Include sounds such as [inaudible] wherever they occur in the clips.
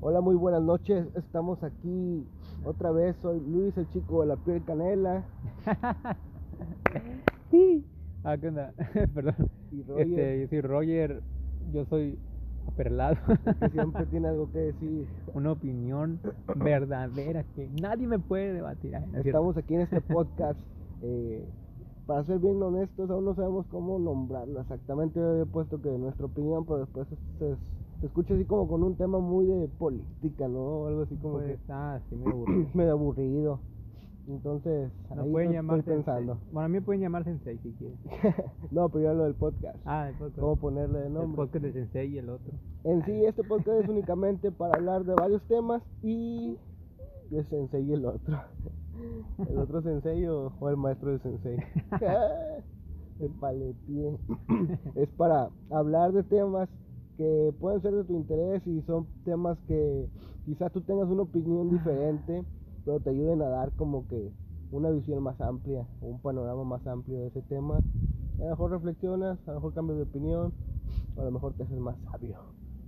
Hola, muy buenas noches. Estamos aquí otra vez. Soy Luis, el chico de la piel canela. [laughs] Sí. Ah, ¿qué onda? [laughs] Perdón. Y Roger, Este, yo soy Roger, yo soy aperlado. que [laughs] siempre tiene algo que decir. Una opinión verdadera que nadie me puede debatir. Cierto. Estamos aquí en este podcast. eh, para ser bien honestos, aún no sabemos cómo nombrarlo exactamente. Yo había puesto que nuestra opinión, pero después se, se escucha así como con un tema muy de política, ¿no? Algo así como Pues, ah, sí, me aburrí. que [clears throat] medio aburrido. Entonces, No ahí pueden estoy pensando. Sensei. Bueno, a mí me pueden llamar Sensei si quieren. [laughs] no, pero yo lo del podcast. Ah, el podcast. ¿Cómo ponerle de el nombre? podcast de Sensei y el otro. En sí, este podcast es únicamente para hablar de varios temas y de Sensei y el otro. El otro Sensei o, o el maestro de Sensei. [laughs] El paletín. [clears throat] Es para hablar de temas que pueden ser de tu interés y son temas que quizás tú tengas una opinión diferente, pero te ayuden a dar como que una visión más amplia, un panorama más amplio de ese tema. A lo mejor reflexionas, a lo mejor cambias de opinión, o a lo mejor te haces más sabio.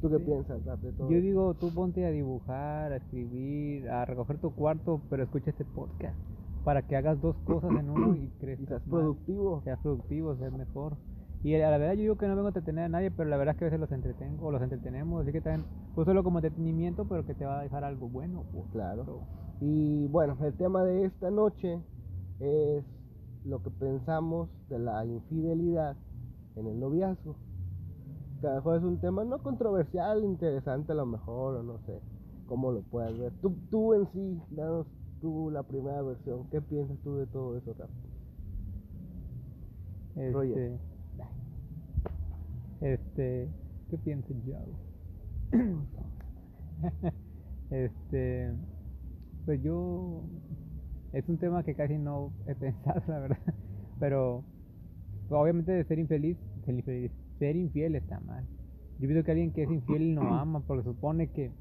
¿Tú qué Sí. piensas Rap, de todo? Yo digo, tú ponte a dibujar, a escribir, a recoger tu cuarto, pero escucha este podcast para que hagas dos cosas en uno y [clears throat] Y crezcas seas más. productivo. seas productivo, seas mejor. Y a la verdad yo digo que no vengo a entretener a nadie, pero la verdad es que a veces los entretengo o los entretenemos, así que también, pues solo como entretenimiento, pero que te va a dejar algo bueno. pues. Claro. Y bueno, el tema de esta noche es lo que pensamos de la infidelidad en el noviazgo. Que a lo mejor es un tema no controversial, interesante a lo mejor, o no sé cómo lo puedas ver. Tú, tú en sí, danos tú la primera versión. ¿Qué piensas tú de todo eso, Rap? Este, este, ¿qué pienso yo? [coughs] este, pues yo, es un tema que casi no he [laughs] pensado, la verdad, pero obviamente de ser infeliz, ser infeliz, ser infiel está mal. Yo pienso que alguien que es infiel no [coughs] ama, porque supone que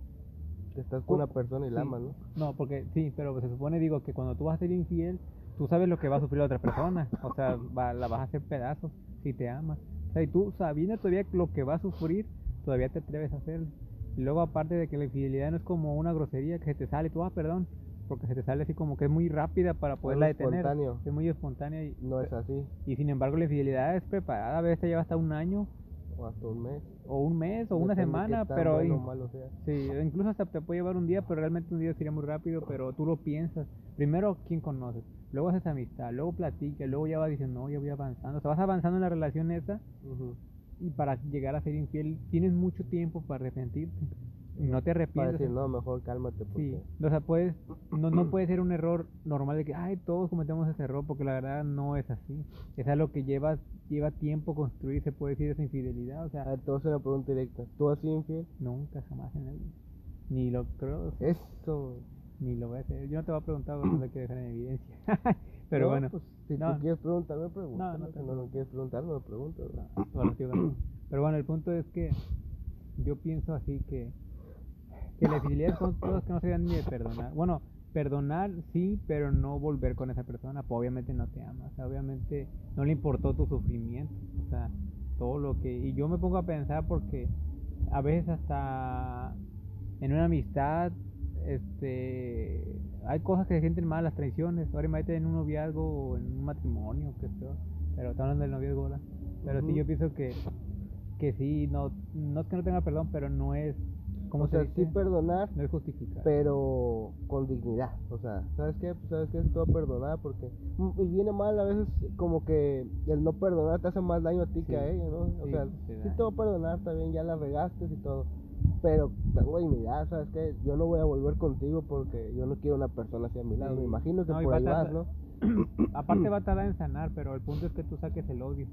Que estás con una persona y la sí. amas, ¿no? no, porque sí, pero se supone, digo, que cuando tú vas a ser infiel, tú sabes lo que va a sufrir la otra persona. O sea, va- la vas a hacer pedazos si te ama. O sea, y tú sabiendo todavía lo que va a sufrir, todavía te atreves a hacerlo. Y luego, aparte de que la infidelidad no es como una grosería que se te sale, tú, ah, perdón, porque se te sale así como que es muy rápida para poderla detener. espontáneo. Es muy espontánea y, No es así. y sin embargo la infidelidad es preparada, a veces te lleva hasta un año O hasta un mes. o un mes o una semana, pero bueno malo sea. Sí, incluso hasta te puede llevar un día, pero realmente un día sería muy rápido, pero tú lo piensas. Primero, ¿quién conoces? Luego haces amistad, luego platicas, luego ya vas diciendo, no, ya voy avanzando. O sea, vas avanzando en la relación esa y para llegar a ser infiel tienes mucho tiempo para arrepentirte. Y no te Para arrepientes. decir, no, mejor cálmate porque... Sí, o sea, puedes, no, no [clears throat] puede ser un error normal de que, ay, todos cometemos ese error, porque la verdad no es así. Es algo que lleva, lleva tiempo construir, se puede decir, esa infidelidad. O sea, voy a hacer una pregunta directa. ¿Tú has sido infiel? nunca, jamás en la vida. Ni lo creo, Eso. Ni lo voy a hacer. Yo no te voy a preguntar, no te quiero dejar en evidencia. [laughs] Pero No, bueno, pues, si no. tú quieres preguntarme, pregúntame. no te si no, no quieres preguntar, no no, sí, bueno. pero bueno, el punto es que yo pienso así que, que la infidelidad son cosas que no se dan ni de perdonar. Bueno, perdonar sí, pero no volver con esa persona. Pues obviamente no te ama. O sea, obviamente no le importó tu sufrimiento. O sea, todo lo que... Y yo me pongo a pensar porque a veces hasta en una amistad este hay cosas que se sienten mal las traiciones ahora imagínate en un noviazgo o en un matrimonio que sea pero estamos hablando del noviazgo ¿verdad? pero sí yo pienso que que sí no no es que no tenga perdón pero no es ¿cómo o se sea, dice? sí perdonar, no es justificar pero con dignidad. O sea, ¿sabes qué? Pues, ¿sabes qué? Sí te voy a perdonar porque... mm, Y viene mal a veces como que el no perdonar te hace más daño a ti que a ella, ¿no? O sí, sea, sí te voy a perdonar, también ya la regaste y todo. Pero tengo dignidad, ¿sabes qué? Yo no voy a volver contigo porque yo no quiero una persona así a mi lado. Me imagino que No, por va ahí vas, ¿no? [coughs] aparte va a [coughs] tardar en sanar pero el punto es que tú saques el odio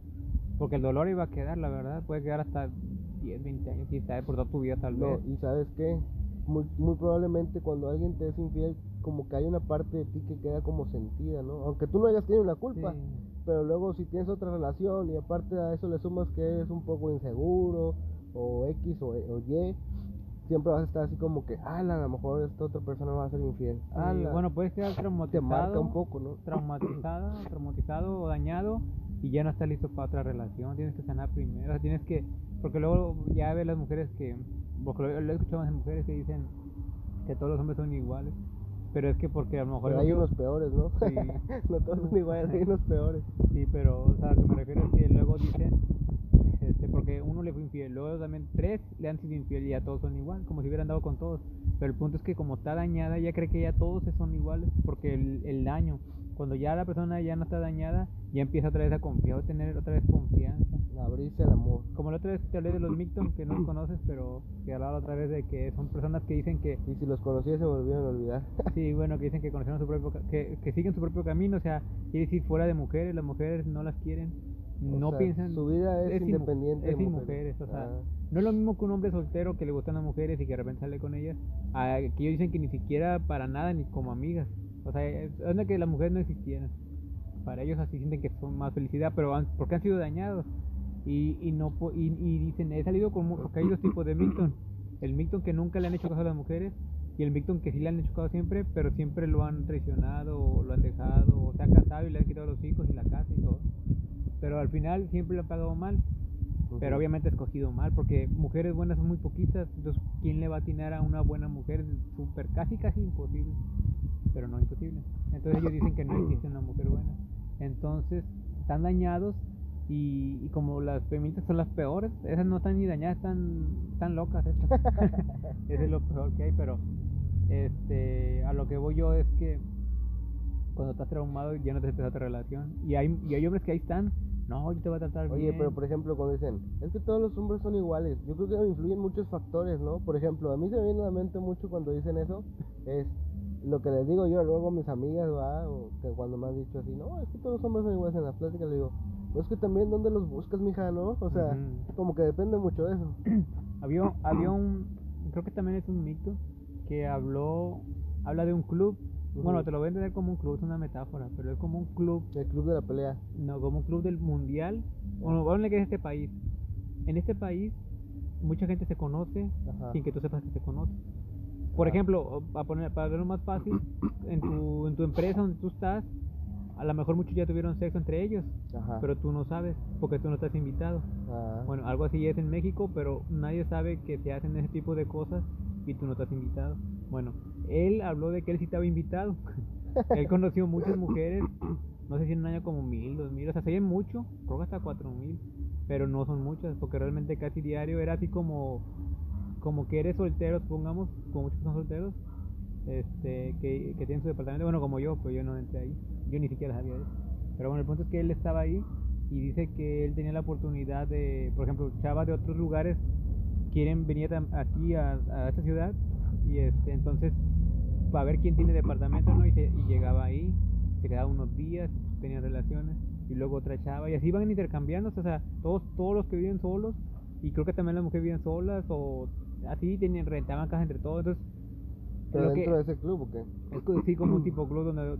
porque el dolor iba a quedar la verdad puede quedar hasta 10 20 años quién sabe por toda tu vida tal No, vez y sabes qué, muy, muy probablemente cuando alguien te es infiel, como que hay una parte de ti que queda como sentida, ¿no? Aunque tú no hayas tenido la culpa, Sí. pero luego si tienes otra relación y aparte a eso le sumas que eres un poco inseguro o X o, o Y, siempre vas a estar así como que, ah, a lo mejor esta otra persona va a ser infiel. Sí, ala", bueno, puedes quedar te traumatizado, marca un poco, ¿no? traumatizada, traumatizado o dañado y ya no estás listo para otra relación, tienes que sanar primero, o sea, tienes que, porque luego ya ves las mujeres que, porque he escuchado en mujeres que dicen que todos los hombres son iguales, pero es que porque a lo mejor... Pero hay unos peores, ¿no? Sí. [laughs] no todos son iguales, hay unos peores. Sí, pero, o sea, lo que me refiero es que luego dicen, este, porque uno le fue infiel, luego también tres le han sido infiel y ya todos son igual, como si hubieran dado con todos. Pero el punto es que como está dañada, ya cree que ya todos son iguales, porque el, el daño, cuando ya la persona ya no está dañada, ya empieza otra vez a confiar, a tener otra vez confianza. Abrirse al amor. Como la otra vez te hablé de los Micton, que no los conoces, pero que hablaba otra vez de que son personas que dicen que Y si los conocía se volvieron a olvidar. [laughs] Sí, bueno, que dicen que conocieron su propio, que, que siguen su propio camino, o sea, quiere decir fuera de mujeres, las mujeres no las quieren, O no sea, piensan, Su vida es, mu- independiente. es sin mujeres, o sea, Ah, no es lo mismo que un hombre soltero que le gustan las mujeres y que de repente sale con ellas, a que ellos dicen que ni siquiera para nada ni como amigas, o sea, de que las mujeres no existieran, para ellos así sienten que son más felicidad, pero han- porque han sido dañados. Y, y no y, y dicen, he salido con, porque hay dos tipos de Milton, el Milton que nunca le han hecho caso a las mujeres y el Milton que sí le han hecho caso siempre, pero siempre lo han traicionado o lo han dejado o se ha casado y le han quitado los hijos y la casa y todo. Pero al final siempre lo ha pagado mal, pero obviamente ha escogido mal porque mujeres buenas son muy poquitas, entonces ¿quién le va a atinar a una buena mujer? Súper, casi casi imposible, pero no imposible. Entonces ellos dicen que no existe una mujer buena. Entonces están dañados y, y como las feministas son las peores, esas no están ni dañadas, están, están locas estas. [laughs] Es lo peor que hay, pero este a lo que voy yo es que cuando estás traumado ya no te aceptas otra relación. Y hay, y hay hombres que ahí están, no, yo te voy a tratar Oye, bien. pero por ejemplo, cuando dicen, es que todos los hombres son iguales, yo creo que influyen muchos factores, ¿no? Por ejemplo, a mí se me viene a la mente mucho cuando dicen eso, es lo que les digo yo luego a mis amigas, ¿va? O que cuando me han dicho así, no, es que todos los hombres son iguales en las pláticas, le digo, pues es que también, ¿dónde los buscas, mija, no? O sea, como que depende mucho de eso. [clears throat] Había, había un, creo que también es un mito, que habló, habla de un club. Bueno, te lo voy a entender como un club, es una metáfora, pero es como un club, El club de la pelea. no, como un club del mundial. Bueno, ponle que es este país. En este país, mucha gente se conoce Ajá. sin que tú sepas que se conoce. Por ejemplo, para, poner, para verlo más fácil, en tu, en tu empresa donde tú estás, a lo mejor muchos ya tuvieron sexo entre ellos, Ajá. pero tú no sabes, porque tú no estás invitado. Ah. Bueno, algo así es en México, pero nadie sabe que se hacen ese tipo de cosas y tú no estás invitado. Bueno, él habló de que él sí estaba invitado. [laughs] él conoció muchas mujeres, no sé si en un año como mil, dos mil, o sea, se oyen mucho, creo que hasta cuatro mil, pero no son muchas, porque realmente casi diario era así como, como que eres soltero, supongamos, como muchos son solteros, este, que, que tienen su departamento, bueno, como yo, pues yo no entré ahí, yo ni siquiera sabía eso. Pero bueno, el punto es que él estaba ahí y dice que él tenía la oportunidad de, por ejemplo, chavas de otros lugares quieren venir aquí a, a esta ciudad y este, entonces para ver quién tiene departamento, ¿no? Y, se- y llegaba ahí, se quedaba unos días, tenían relaciones y luego otra chava y así van intercambiando, o sea, todos todos los que viven solos y creo que también las mujeres viven solas o así tenían rentaban casa entre todos, entonces Pero que- dentro de ese club, ¿o qué? es sí, como un tipo club donde...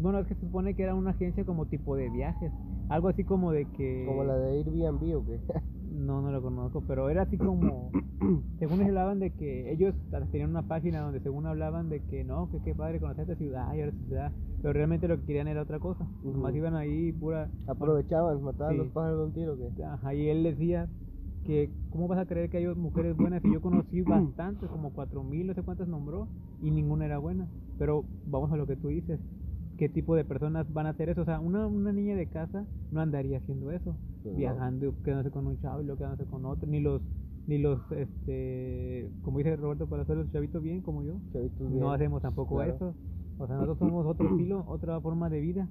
Bueno, es que se supone que era una agencia como tipo de viajes. Algo así como de que... Como la de Airbnb, ¿o qué? [laughs] No, no lo conozco, pero era así como... [coughs] según ellos hablaban de que ellos tenían una página donde según hablaban de que no, que qué padre conocer esta ciudad y ahora esta ciudad. Pero realmente lo que querían era otra cosa. Ujú. Nomás iban ahí pura... Aprovechaban, mataban Sí. los pájaros de un tiro, ¿o qué? Ajá, y él decía que cómo vas a creer que hay mujeres buenas y yo conocí bastantes, como cuatro mil, no sé cuántas nombró, y ninguna era buena. Pero vamos a lo que tú dices, ¿qué tipo de personas van a hacer eso? O sea, una, una niña de casa no andaría haciendo eso, Pues no. viajando, quedándose con un chavo y luego quedándose con otro, ni los, ni los, este, como dice Roberto Palazuelos, los chavitos bien como yo, Chavitos bien. no hacemos tampoco Claro. eso. O sea, nosotros somos otro estilo, otra forma de vida.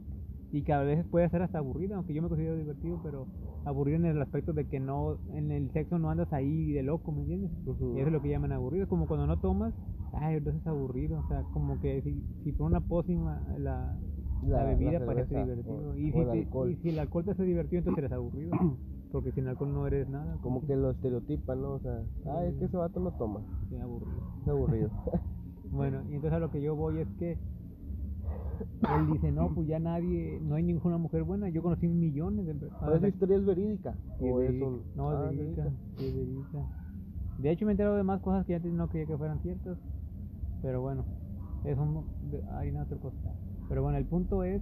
Y que a veces puede ser hasta aburrida, aunque yo me considero divertido, pero aburrido en el aspecto de que no, en el sexo no andas ahí de loco, ¿me entiendes? Y eso es lo que llaman aburrido, es como cuando no tomas, ay, entonces es aburrido, o sea, como que si, si por una pócima la, la, La- bebida la parece divertido. o- y, o si el alcohol. y si el alcohol te hace divertido, entonces eres aburrido, [clears throat] porque sin alcohol no eres nada. Como que lo estereotipan, ¿no? O sea, ah, es que ese vato no toma. Sí, aburrido. Es aburrido. [laughs] Bueno, y entonces a lo que yo voy es que él dice, no, pues ya nadie, no hay ninguna mujer buena. Yo conocí millones de personas. esa historia es verídica. Sí, es o es verídica. un... No, Ah, es verídica. es verídica. De hecho, me he enterado de más cosas que antes no creía que fueran ciertas. Pero bueno, eso no, de, harina otra cosa. Pero bueno, el punto es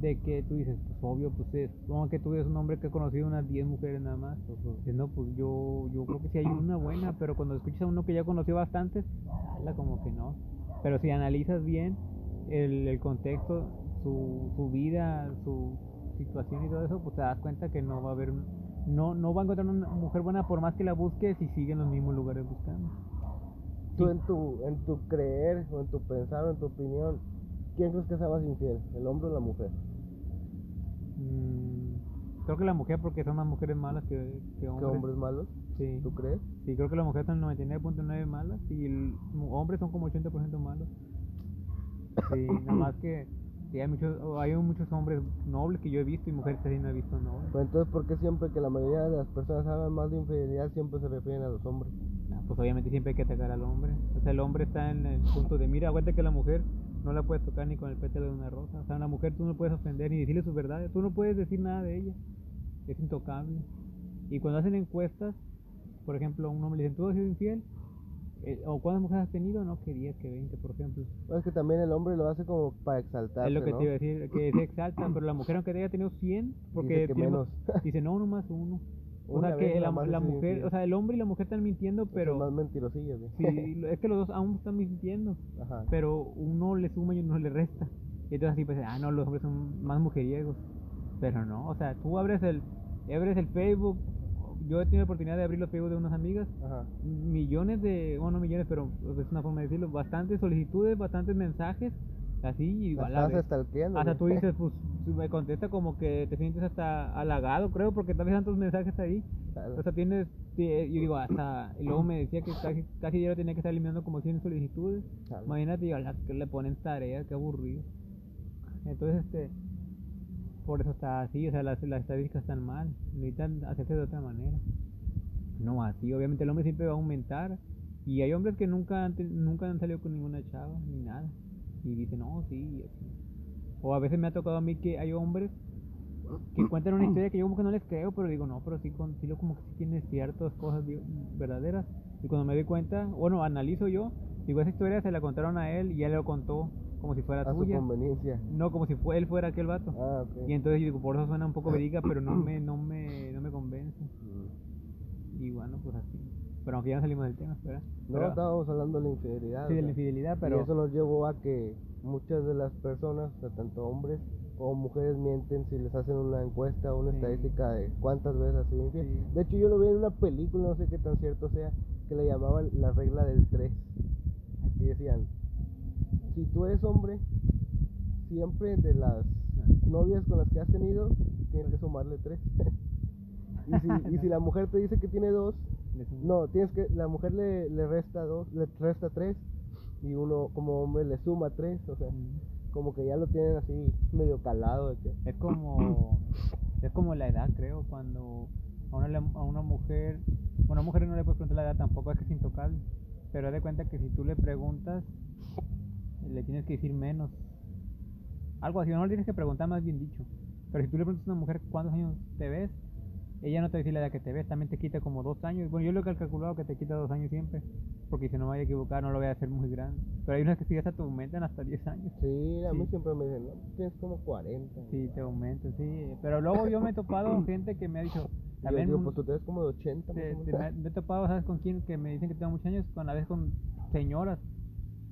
de que tú dices, pues obvio, pues es, como que tú eres un hombre que ha conocido unas 10 mujeres nada más. Dices, no, pues yo, yo creo que sí hay una buena, pero cuando escuchas a uno que ya conoció bastantes, habla como que no. Pero si analizas bien el, el contexto, su, su vida, su situación y todo eso, pues te das cuenta que no va a haber, no, no va a encontrar una mujer buena por más que la busques y sigue en los mismos lugares buscando. Tú en tu, en tu creer o en tu pensar o en tu opinión, ¿quién crees que sea más infiel? ¿El hombre o la mujer? Mm, creo que la mujer, porque son más mujeres malas que, que ¿Qué hombres. hombres malos? Sí. ¿Tú crees? Sí, creo que las mujeres son 99.9 malas y el hombres son como 80% malos. Sí, nada más [clears throat] que sí, hay muchos hay muchos hombres nobles que yo he visto y mujeres que sí no he visto nobles. Pues entonces, ¿por qué siempre que la mayoría de las personas hablan más de infidelidad siempre se refieren a los hombres? Ah, Pues obviamente siempre hay que atacar al hombre. O sea, el hombre está en el punto de, mira, aguanta que la mujer no la puedes tocar ni con el pétalo de una rosa. O sea, una mujer tú no puedes ofender ni decirle sus verdades. Tú no puedes decir nada de ella. Es intocable. Y cuando hacen encuestas, por ejemplo, a un hombre le dicen, ¿tú has sido infiel? Eh, ¿O cuántas mujeres has tenido? No, que 10, que 20, por ejemplo. Pues es que también el hombre lo hace como para exaltarse, es lo que ¿no? te iba a decir, [laughs] que se exalta, pero la mujer aunque haya tenido 100, porque Dice que tiene- menos. dice no, nomás uno. [laughs] O sea, que la, más la mujer, o sea, el hombre y la mujer están mintiendo, Son pero más mentirosillos, güey. sí, es que los dos aún están mintiendo, [laughs] Ajá. pero uno le suma y uno le resta. Y entonces así pues, ah, no, los hombres son más mujeriegos. Pero no, o sea, tú abres el abres el Facebook, yo he tenido la oportunidad de abrir los Facebook de unas amigas Ajá. millones de, bueno, no millones, pero es una forma de decirlo, bastantes solicitudes, bastantes mensajes, así, y a hasta güey. tú [laughs] dices, pues, si me contesta como que te sientes hasta halagado, creo, porque tal vez tantos mensajes ahí. Claro. O sea, tienes, yo digo, hasta, y luego me decía que casi, casi diario tenía que estar eliminando como 100 solicitudes. Claro. Imagínate, y a la que le ponen tareas, qué aburrido. Entonces, este, por eso está así, o sea, las, las estadísticas están mal, necesitan hacerse de otra manera. No así, obviamente el hombre siempre va a aumentar, y hay hombres que nunca han, nunca han salido con ninguna chava, ni nada, y dicen, no, sí, así. O a veces me ha tocado a mí que hay hombres que [clears throat] cuentan una historia que yo como que no les creo, pero digo, no, pero sí, con, sí lo como que sí tiene ciertas cosas verdaderas. Y cuando me doy cuenta, bueno, analizo yo, digo, esa historia se la contaron a él y él lo contó como si fuera A su suya. conveniencia. No, como si fue, él fuera aquel vato. Ah, ok. Y entonces yo digo, por eso suena un poco [coughs] verídica, pero no me, no me, no me convence. Mm. Y bueno, pues así. Pero aunque ya no salimos del tema, ¿verdad? No, Pero- estábamos hablando de la infidelidad. sí, de la infidelidad, Y pero... eso nos llevó a que muchas de las personas, o sea, tanto hombres o mujeres, mienten si les hacen una encuesta o una Sí. estadística de cuántas veces has sido infiel. Sí. De hecho, yo lo vi en una película, no sé qué tan cierto sea, que le llamaban la regla del 3. Y decían: si tú eres hombre, siempre de las novias con las que has tenido, tienes que sumarle 3. [laughs] y, si, y si la mujer te dice que tiene dos, no, tienes que, la mujer le, le resta dos, le resta tres y uno como hombre le suma tres, o sea, Mm. como que ya lo tienen así medio calado Es como es como la edad, creo, cuando a una, a una mujer, bueno, a una mujer no le puedes preguntar la edad tampoco es que es intocable, pero haz de cuenta que si tú le preguntas, le tienes que decir menos. Algo así, no le tienes que preguntar más bien dicho. Pero si tú le preguntas a una mujer cuántos años te ves, ella no te dice la edad que te ves, también te quita como dos años. Bueno, yo lo que he calculado que te quita dos años siempre, porque si no me vaya a equivocar no lo voy a hacer muy grande. Pero hay unas que sí hasta te aumentan hasta 10 años. sí, a mí Sí. siempre me dicen, no, tienes como 40. Sí, te aumenta, sí. Pero luego yo me he topado [coughs] gente que me ha dicho, Y yo también digo, pues tú te ves como de 80. más te- o te- menos". me, me he topado, ¿sabes con quién? Que me dicen que tengo muchos años, con a veces con señoras,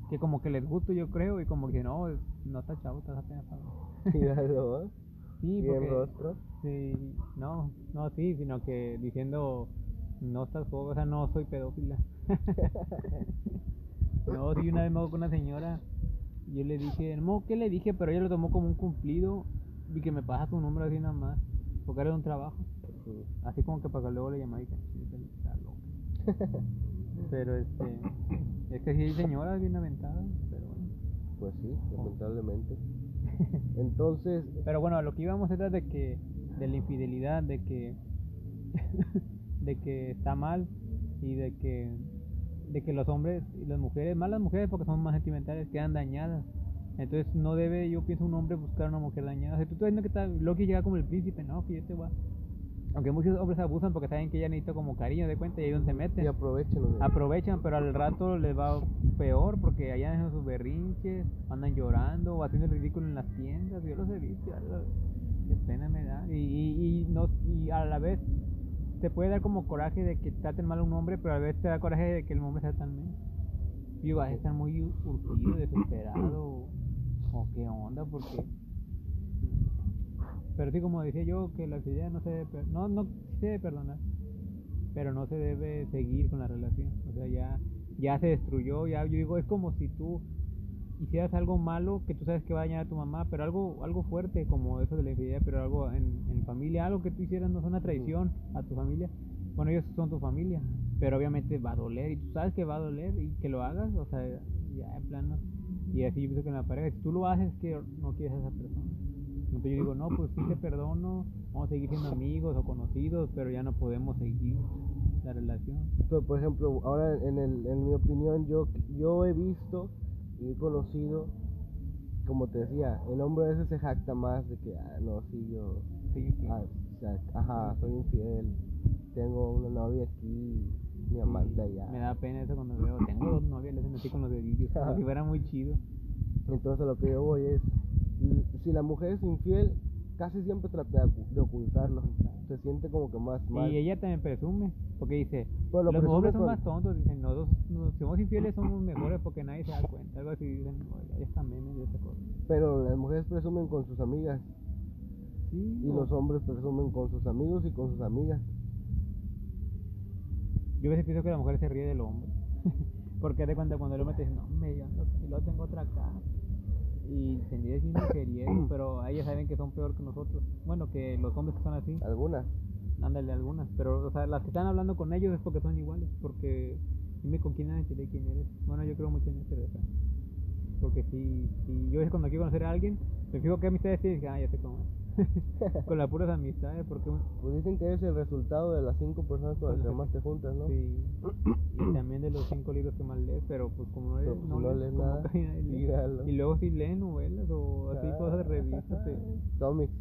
que como que les gusto yo creo, y como que no, no está chavo, estás apenas. Míralo. [laughs] [laughs] Sí, Bien porque, rostro. sí, no, no, sí, sino que diciendo, no estás joven, o sea, no soy pedófila. [laughs] no, sí, una vez me hago con una señora, y yo le dije, no, ¿qué le dije? Pero ella lo tomó como un cumplido, y que me pasa su número así nada más, porque era de un trabajo. Sí. Así como que para que luego le llamaba y que "Sí, está loca". Pero este, es que sí hay señoras bien aventadas, pero bueno. Pues sí, lamentablemente. [laughs] Entonces, Pero bueno, a lo que íbamos era de que, de la infidelidad, de que, [laughs] de que está mal y de que, de que los hombres y las mujeres, más las mujeres porque son más sentimentales, quedan dañadas. Entonces no debe, yo pienso, un hombre buscar una mujer dañada. O sea, tú estás viendo que está, Loki llega como el príncipe, no, que yo te voy a- Aunque muchos hombres abusan porque saben que ya necesita como cariño de cuenta y ahí donde se meten. Y aprovechen. ¿no? Aprovechan, pero al rato les va peor porque allá hacen sus berrinches, andan llorando o haciendo el ridículo en las tiendas. Yo los he visto, qué pena me da. Y, y, y, no, y a la vez te puede dar como coraje de que traten mal a un hombre, pero a la vez te da coraje de que el hombre sea tan menos. Y vas a estar muy urgido, desesperado, o qué onda, porque... Pero sí, como decía yo, que la fidelidad no se debe, no, no se debe perdonar, pero no se debe seguir con la relación. O sea, ya, ya se destruyó, ya, yo digo, es como si tú hicieras algo malo que tú sabes que va a dañar a tu mamá, pero algo, algo fuerte como eso de la infidelidad, pero algo en, en familia, algo que tú hicieras no es una traición a tu familia. Bueno, ellos son tu familia, pero obviamente va a doler y tú sabes que va a doler y que lo hagas, o sea, ya en plano. Y así yo pienso que en la pareja, si tú lo haces es que no quieres a esa persona. Entonces yo digo, no, pues sí te [clears throat] perdono, vamos a seguir siendo amigos o conocidos, pero ya no podemos seguir la relación. Pero, por ejemplo, ahora en, el, en mi opinión, yo, yo he visto y he conocido, como te decía, el hombre a veces se jacta más de que, ah, no, sí, yo, Sí, sí. ah, o sea, ajá, soy infiel, tengo una novia aquí, mi amante allá. Me da pena eso cuando veo, tengo dos novias, le hacen así con los dedillos, como [laughs] si fuera muy chido. Entonces lo que yo voy es, si la mujer es infiel, casi siempre trata de ocu- de ocultarlo. Se siente como que más mal. Y ella también presume, porque dice, Pero lo los hombres son con- más tontos, dicen, nosotros nos, si somos infieles somos mejores porque nadie se da cuenta, algo así dicen, "Oiga, ya está meme de esa cosa. Pero las mujeres presumen con sus amigas Sí, y o- los hombres presumen con sus amigos y con sus amigas. yo a veces pienso que la mujer se ríe del hombre, [laughs] porque de cuando, cuando el hombre te dice, no, me yo y luego tengo otra acá, y mide así mujeriego, pero ellas saben que son peor que nosotros, bueno, que los hombres que son así, Algunas. Ándale, algunas. Pero, o sea, las que están hablando con ellos es porque son iguales. Porque dime con quién te diré quién eres. Bueno, yo creo mucho en este verdad. Porque si, si yo es cuando quiero conocer a alguien, me fijo qué amistades tienes dije, ah, ya sé cómo es. [laughs] con las puras amistades, porque Pues dicen que es el resultado de las cinco personas con las que más te juntas, ¿no? sí. Y también de los cinco libros que más lees, pero pues como no, lees, pues, no, no lees, lees nada. [laughs] Y luego si leen novelas o así cosas de revistas. sí. Cómics.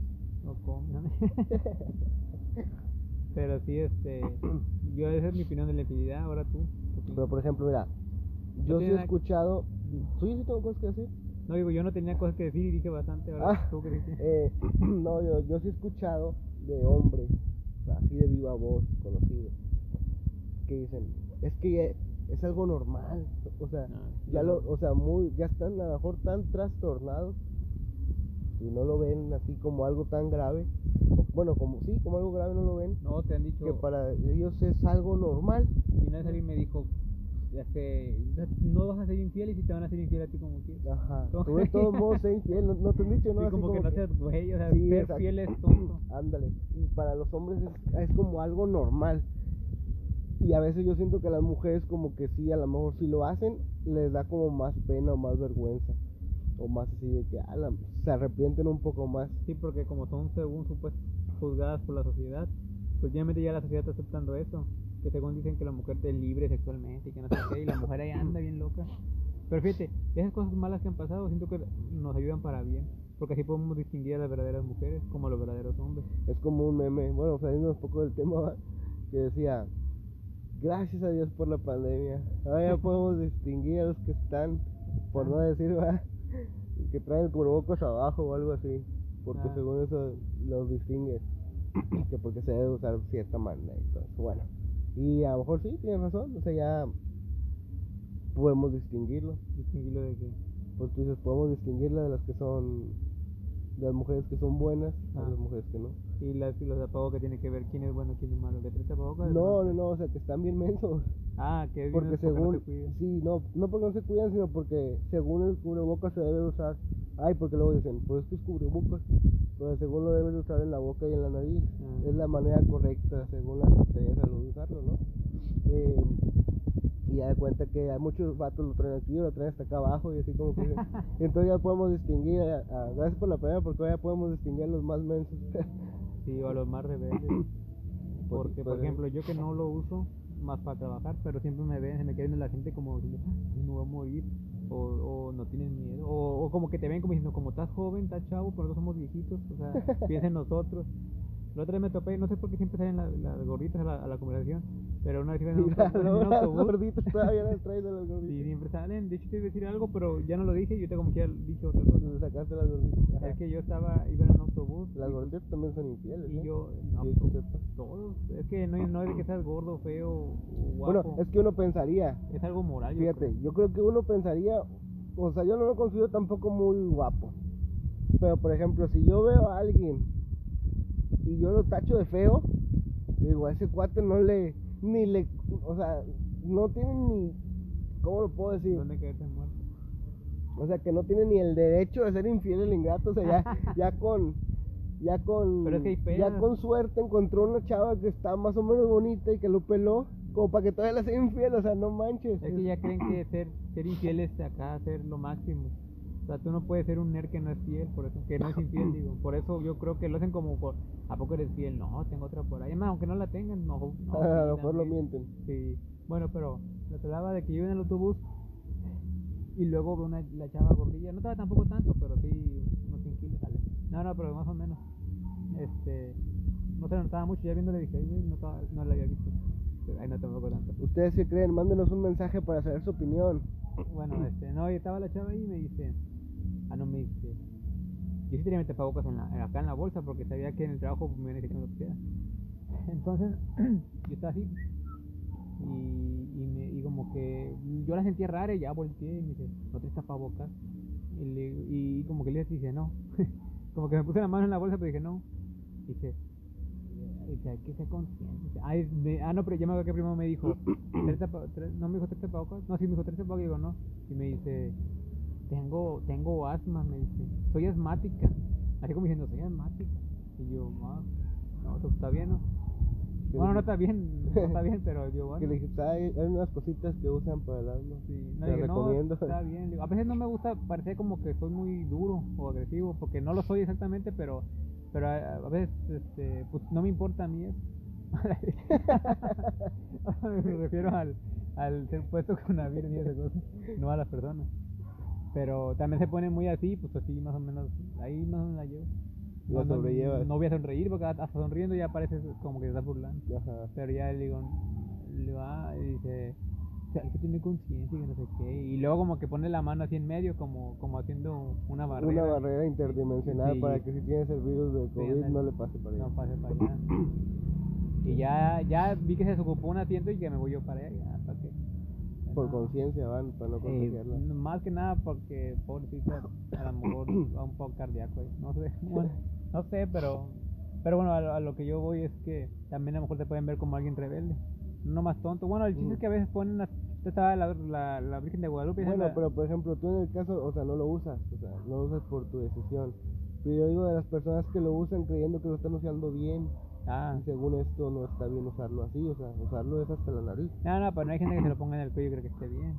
No comen. [laughs] Pero sí, este. Yo, esa es mi opinión de la infidelidad. Ahora tú. Pero por ejemplo, mira, yo sí he escuchado. ¿Sí, sí tengo cosas que decir? No digo, yo no tenía cosas que decir y dije bastante. Ahora Ah, tú eh, [clears throat] no, yo, yo sí he escuchado de hombres, así de viva voz, conocidos, que dicen, es que ya es algo normal, o sea, Ah, ya lo, o sea, muy, ya están a lo mejor tan trastornados y no lo ven así como algo tan grave, bueno, como sí, como algo grave no lo ven, No, te han dicho. que para ellos es algo normal. Y una vez alguien me dijo, no vas a ser infiel y si te van a ser infiel a ti como quieras. Ajá, [laughs] tú de todos modos sé infiel, no, no te han dicho, ¿no? Sí, Así como, que no seas güey, o sea, Sí, ser fiel es tonto. [clears throat] Ándale. Y para los hombres es, es como algo normal. Y a veces yo siento que las mujeres como que sí, a lo mejor si lo hacen, les da como más pena o más vergüenza. O más así de que ah, la- se arrepienten un poco más. Sí, porque como son según supuesto juzgadas por la sociedad, pues obviamente ya la sociedad está aceptando eso. Que según dicen que la mujer es libre sexualmente y que no sé qué, y la mujer ahí anda bien loca. Pero fíjate, esas cosas malas que han pasado siento que nos ayudan para bien. Porque así podemos distinguir a las verdaderas mujeres como a los verdaderos hombres. Es como un meme, bueno, saliendo un poco del tema, que decía, gracias a Dios por la pandemia. Ahora ya podemos distinguir a los que están, por no decir, ¿va? que traen el cubrebocas abajo o algo así. Porque Ah. según eso los distingue. que porque se debe usar cierta manera y todo eso. Bueno, y a lo mejor sí, tienes razón, o sea, ya podemos distinguirlo. Distinguirlo de que. Pues tú dices, podemos distinguirla de las que son, de las mujeres que son buenas a Ah. las mujeres que no. Y, las, y los tapabocas tienen que ver quién es bueno, quién es malo. ¿Que trae tapabocas? No, no, no, o sea, que están bien mensos. Ah, que es Porque no según, se cuidan. sí, no, no porque no se cuidan, sino porque según el cubrebocas se debe usar. Ay, porque luego dicen, pues es que es cubrebocas. Pues según lo debes de usar en la boca y en la nariz. Ah. Es la manera correcta, según la Secretaría de usarlo, ¿no? Eh, y ya de cuenta que hay muchos vatos lo traen aquí, lo traen hasta acá abajo y así como que... [laughs] entonces ya podemos distinguir, a- a- gracias por la pena, porque ya podemos distinguir a los más mensos. Sí, o a los más rebeldes. [coughs] Porque, por pues, ejemplo, yo que no lo uso más para trabajar, pero siempre me ven, se me queda la gente como "Ay, me voy a morir, o, o no tienen miedo, o, o como que te ven como diciendo, como estás joven, estás chavo, pero nosotros somos viejitos, o sea, piensa en nosotros. La otra vez me topé, no sé por qué siempre salen las, las gorditas a la, a la conversación, pero una vez iba en un, en un las autobús. gorditas todavía las traes de las [laughs] Sí, gorditas. siempre salen. De hecho, te iba a decir algo, pero ya no lo dije. Yo te como que ya dije otra cosa. Le sacaste las gorditas. Ajá. Es que yo estaba, iba en un autobús. Las gorditas también son infieles. Y ¿eh? yo, no, pues, todos. Es que no, no es de que seas gordo, feo o Bueno, guapo. es que uno pensaría, es, algo moral. yo fíjate, creo. yo creo que uno pensaría, o sea, yo no lo considero tampoco muy guapo. Pero por ejemplo, si yo veo a alguien y yo lo tacho de feo, digo, a ese cuate no le, ni le, o sea, no tiene ni, ¿cómo lo puedo decir? ¿Dónde quedaste muerto? O sea, que no tiene ni el derecho de ser infiel el ingrato, o sea, ya, [laughs] ya con, ya con, Pero es que hay ya con suerte encontró una chava que está más o menos bonita y que lo peló, como para que todavía la sea infiel, o sea, no manches. Es que ya [laughs] creen que ser, ser infiel es acá, ser lo máximo. O sea, tú no puedes ser un nerd que no es fiel, por eso, que no es infiel, [laughs] digo. Por eso yo creo que lo hacen como, por, ¿a poco eres fiel? No, tengo otra por ahí. Además, aunque no la tengan, no. no [laughs] a lo mejor lo mienten. Sí, bueno, pero lo que hablaba de que yo iba en el autobús y luego una, la chava gordilla, no estaba tampoco tanto, pero sí unos 100 kilos, sale. No, no, pero más o menos. Este, no se notaba mucho, ya viéndole dije, "Ay, güey, no, no la había visto. Pero, Ay, no tampoco tanto. ¿Ustedes qué creen? Mándenos un mensaje para saber su opinión. Bueno, este, no, y estaba la chava ahí y me dice, yo sí tenía mi tapabocas en la, acá en la bolsa porque sabía que en el trabajo pues, me iban a decir que me lo pusiera. Entonces, [clears throat] yo estaba así y, y, me, y como que yo la sentía rara y ya volteé y me dice, ¿no tienes tapabocas? Y, le, y como que le dije, no. [laughs] como que me puse la mano en la bolsa pero dije, no. Dice, dice, hay que ser consciente. Ay, me- ah, no, pero ya me acuerdo que primero me dijo, [clears throat] ¿tres tapa- tres- no me dijo tres tapabocas? No, sí me dijo tres tapabocas, digo, no. Y me dice, tengo, tengo asma, me dice, soy asmática. Así como diciendo, soy asmática. Y yo, ah, no, eso está bien, ¿no? ¿Qué Bueno, no está bien, no está bien, pero yo, [laughs] bueno. Que le dijiste, "Ay, hay unas cositas que usan para el alma. Sí, no, Te dije, no, recomiendo. está [laughs] bien. A veces no me gusta parecer como que soy muy duro o agresivo, porque no lo soy exactamente, pero pero a, a veces este, pues no me importa a mí eso. [laughs] me refiero al, al ser puesto con la virgen y esas cosas, no a las personas. Pero también se pone muy así, pues así más o menos, ahí más o menos la llevo. La no, sobrellevas. no voy a sonreír porque hasta sonriendo ya parece como que se está burlando. Ajá. Pero ya le digo, le digo, ah, y dice, o sea, hay que tener conciencia y que no sé qué. Y luego como que pone la mano así en medio, como, como haciendo una barrera. Una barrera interdimensional Sí. para que si tienes el virus de COVID no le pase para allá. No pase para [clears throat] allá. Y ya, ya vi que se desocupó un asiento y que me voy yo para allá. ya, ¿para qué? Ya Por conciencia van, para no Eh, contagiarla. más que nada porque, pobrecita, a lo mejor [coughs] va un poco cardíaco ahí. No sé, [laughs] bueno, no sé, pero, pero bueno, a, lo- a lo que yo voy es que también a lo mejor te pueden ver como alguien rebelde. No más tonto. Bueno, el chiste Mm. es que a veces ponen, a- esta estaba la, la, la Virgen de Guadalupe. Bueno, la- pero por ejemplo, tú en el caso, o sea, no lo usas, o sea, no lo usas por tu decisión. Pero yo digo de las personas que lo usan creyendo que lo están usando bien. Ah, Y según esto no está bien usarlo así, o sea, usarlo es hasta la nariz. no, no, pero no hay gente que se lo ponga en el cuello y cree que esté bien.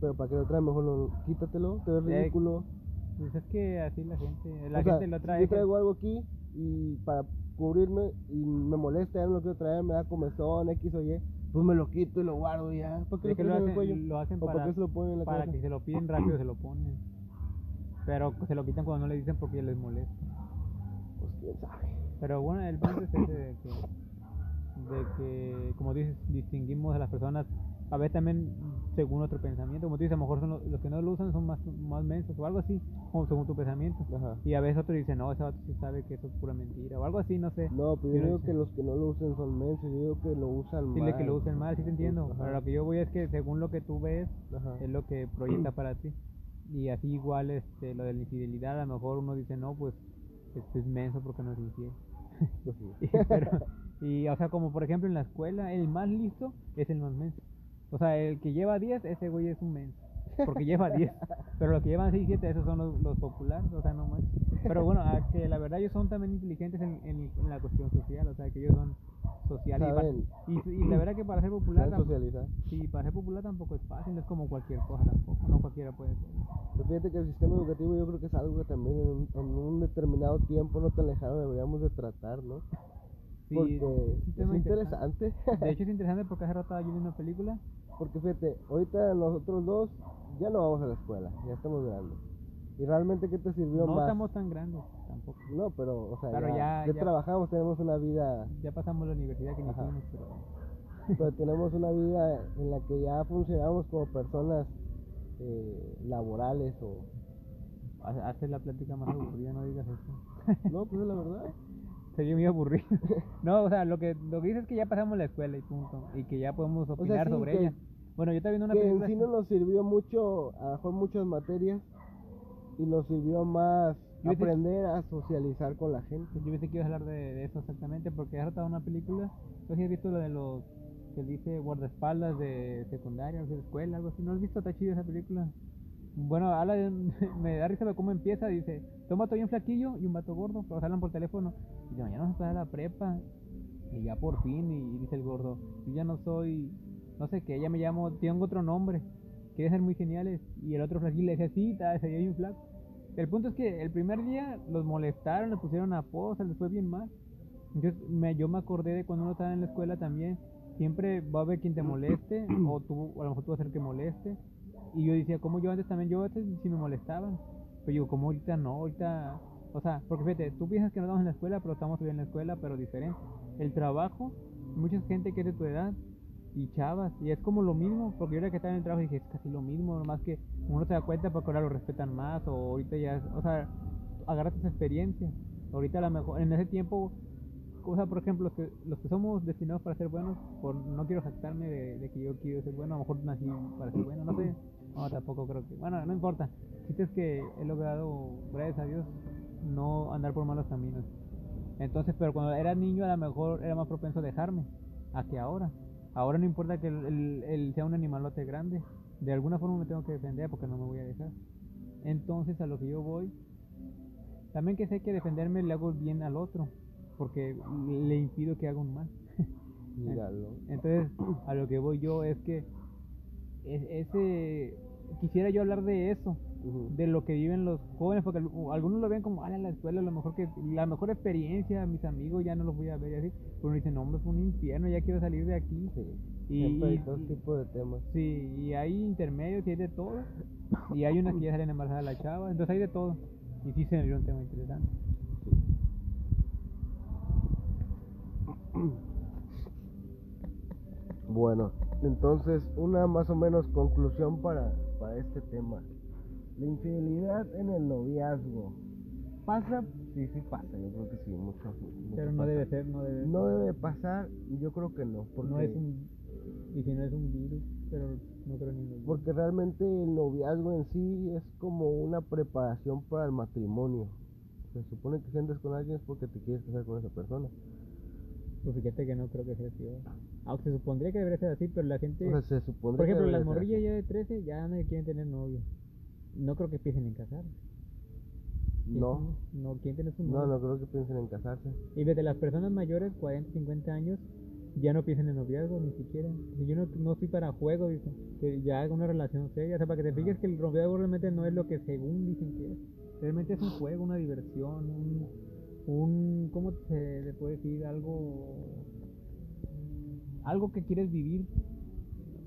Pero para que lo trae mejor no, quítatelo, te ves Sí. ridículo. Pues es que así la gente, la o sea, gente lo trae. yo traigo algo aquí y para cubrirme y me molesta, ya no lo quiero traer, me da comezón, X o Y, pues me lo quito y lo guardo ya. ¿Para qué Es que lo lo traes en el hacen, cuello? lo hacen ¿O para qué se lo ponen en la para cabeza? que se lo piden rápido, se lo ponen. Pero se lo quitan cuando no le dicen porque les molesta. Pues quién sabe. Pero bueno, el punto es ese de que, de que, como dices, distinguimos a las personas, a veces también según otro pensamiento, como tú dices, a lo mejor son los, los que no lo usan son más, más mensos o algo así, como según tu pensamiento. Ajá. Y a veces otro dice, no, ese vato sí sabe que eso es pura mentira, o algo así, no sé. No, pero Y yo digo que los que no lo usen son mensos, yo digo que lo usan Dile mal. que lo usen mal, sí te entiendo. Ajá. Pero lo que yo voy es que según lo que tú ves, Ajá. es lo que proyecta para ti. Y así igual este, lo de la infidelidad, a lo mejor uno dice, no, pues esto es menso porque no es infiel. Y, [laughs] pero- y, o sea, como por ejemplo en la escuela, el más listo es el más menso. O sea, el que lleva 10, ese güey es un menso. Porque lleva 10. Pero los que llevan 6, 7, esos son los, los populares. O sea, no más. Pero bueno, a que la verdad ellos son también inteligentes en, en, en la cuestión social. O sea, que ellos son sociales. y para- Saben. Y, y la verdad que para ser popular, tampoco, sí, para ser popular tampoco es fácil. No es como cualquier cosa tampoco. No cualquiera puede ser. Pero fíjate que el sistema educativo yo creo que es algo que también en un, en un determinado tiempo no tan lejano deberíamos de tratar, ¿no? Sí, Porque es es tema interesante. De hecho, es [laughs] interesante porque hace rato estaba viendo una película. Porque fíjate, ahorita nosotros dos ya no vamos a la escuela, ya estamos grandes. ¿Y realmente qué te sirvió No más? estamos tan grandes tampoco. No, pero, o sea, Pero ya, ya- ya ya- trabajamos, tenemos una vida, Ya pasamos la universidad que fuimos, pero... pero tenemos una vida en la que ya funcionamos como personas eh, laborales o... Hace hace la plática más aburrida, no digas eso. No, pues es la verdad. [laughs] Sería muy aburrido. [laughs] no, o sea, lo que, lo que dices es que ya pasamos la escuela y punto. Y que ya podemos sea, opinar sí, sobre que- ella. Bueno, yo estaba viendo una que en película... sí no nos sirvió mucho, a lo mejor muchas materias, y nos sirvió más Yo aprender a socializar con la gente. Yo pensé que ibas a hablar de, de eso exactamente, porque has tratado una película. ¿Tú has visto lo de los que dice guardaespaldas de secundaria, de escuela, algo así? ¿No has visto? Está chida esa película. Bueno, habla de [laughs] me da risa de cómo empieza. Dice: Toma todavía un flaquillo y un vato gordo, pero hablan por teléfono. Y dice: Mañana vamos a pasar a la prepa. Y ya por fin, y, dice el gordo: Yo ya no soy, no sé qué, ya me llamo, tengo otro nombre. Quiere ser muy geniales. Y el otro flaquillo le decía: Sí, ese hay un flaco. El punto es que el primer día los molestaron, les pusieron apodos, les fue bien mal. Entonces me, yo me acordé de cuando uno estaba en la escuela también, siempre va a haber quien te moleste, o tú, a lo mejor tú vas a ser que moleste. Y yo decía, como yo antes también, yo antes sí me molestaban. Pero yo, como ahorita no, ahorita, o sea, porque fíjate, tú piensas que no estamos en la escuela, pero estamos todavía en la escuela, pero diferente. El trabajo, mucha gente que es de tu edad, y chavas, y es como lo mismo, porque yo era que estaba en el trabajo dije, es casi lo mismo, nomás que uno se da cuenta porque ahora lo respetan más, o ahorita ya, o sea, agarras esa experiencia. Ahorita a lo mejor, en ese tiempo, o sea, por ejemplo, los que, los que somos destinados para ser buenos, por, no quiero jactarme de, que yo quiero ser bueno, a lo mejor nací para ser bueno, no sé, no, tampoco creo que, bueno, no importa, si es que he logrado, gracias a Dios, no andar por malos caminos. Entonces, pero cuando era niño a lo mejor era más propenso a dejarme, a que ahora. Ahora no importa que el, el- el sea un animalote grande, de alguna forma me tengo que defender porque no me voy a dejar. Entonces, a lo que yo voy, también que sé que defenderme le hago bien al otro, porque le impido que haga un mal. [laughs] Míralo. Entonces, a lo que voy yo es que es- ese quisiera yo hablar de eso, de lo que viven los jóvenes, porque al- algunos lo ven como, ah, la escuela, lo mejor que, la mejor experiencia, mis amigos ya no los voy a ver y así, pero uno dice, no, hombre, fue un infierno, ya quiero salir de aquí. Sí. Y, Siempre hay todo tipo de temas. sí, y hay intermedios y hay de todo, y hay unas que ya salen embarazadas la chava, entonces hay de todo, y sí se me dio un tema interesante. [clears throat] Bueno, entonces una más o menos conclusión para, para este tema. La infidelidad en el noviazgo. ¿Pasa? Sí, sí pasa, yo creo que sí, mucho. mucho Pero no pasa. debe ser, no debe No debe pasar, yo creo que no, porque, no es un, y si no es un virus, pero no creo ni porque realmente el noviazgo en sí es como una preparación para el matrimonio. Se supone que si andas con alguien es porque te quieres casar con esa persona. Pues fíjate que no creo que sea así. Aunque se supondría que debería ser así, pero la gente... O sea, se supone por ejemplo, las morrillas ya de 13 ya no quieren tener novio. No creo que piensen en casarse. No, No quieren tener su no, novio. no creo que piensen en casarse. Y desde las personas mayores, 40, 50 años, ya no piensan en noviazgo ni siquiera. Si yo no, no estoy para juego, dicen. Que ya haga una relación seria. O sea, para que te fijes que el noviazgo realmente no es lo que según dicen que es. Realmente es un juego, una diversión, un, un ¿cómo se le puede decir? Algo, algo que quieres vivir,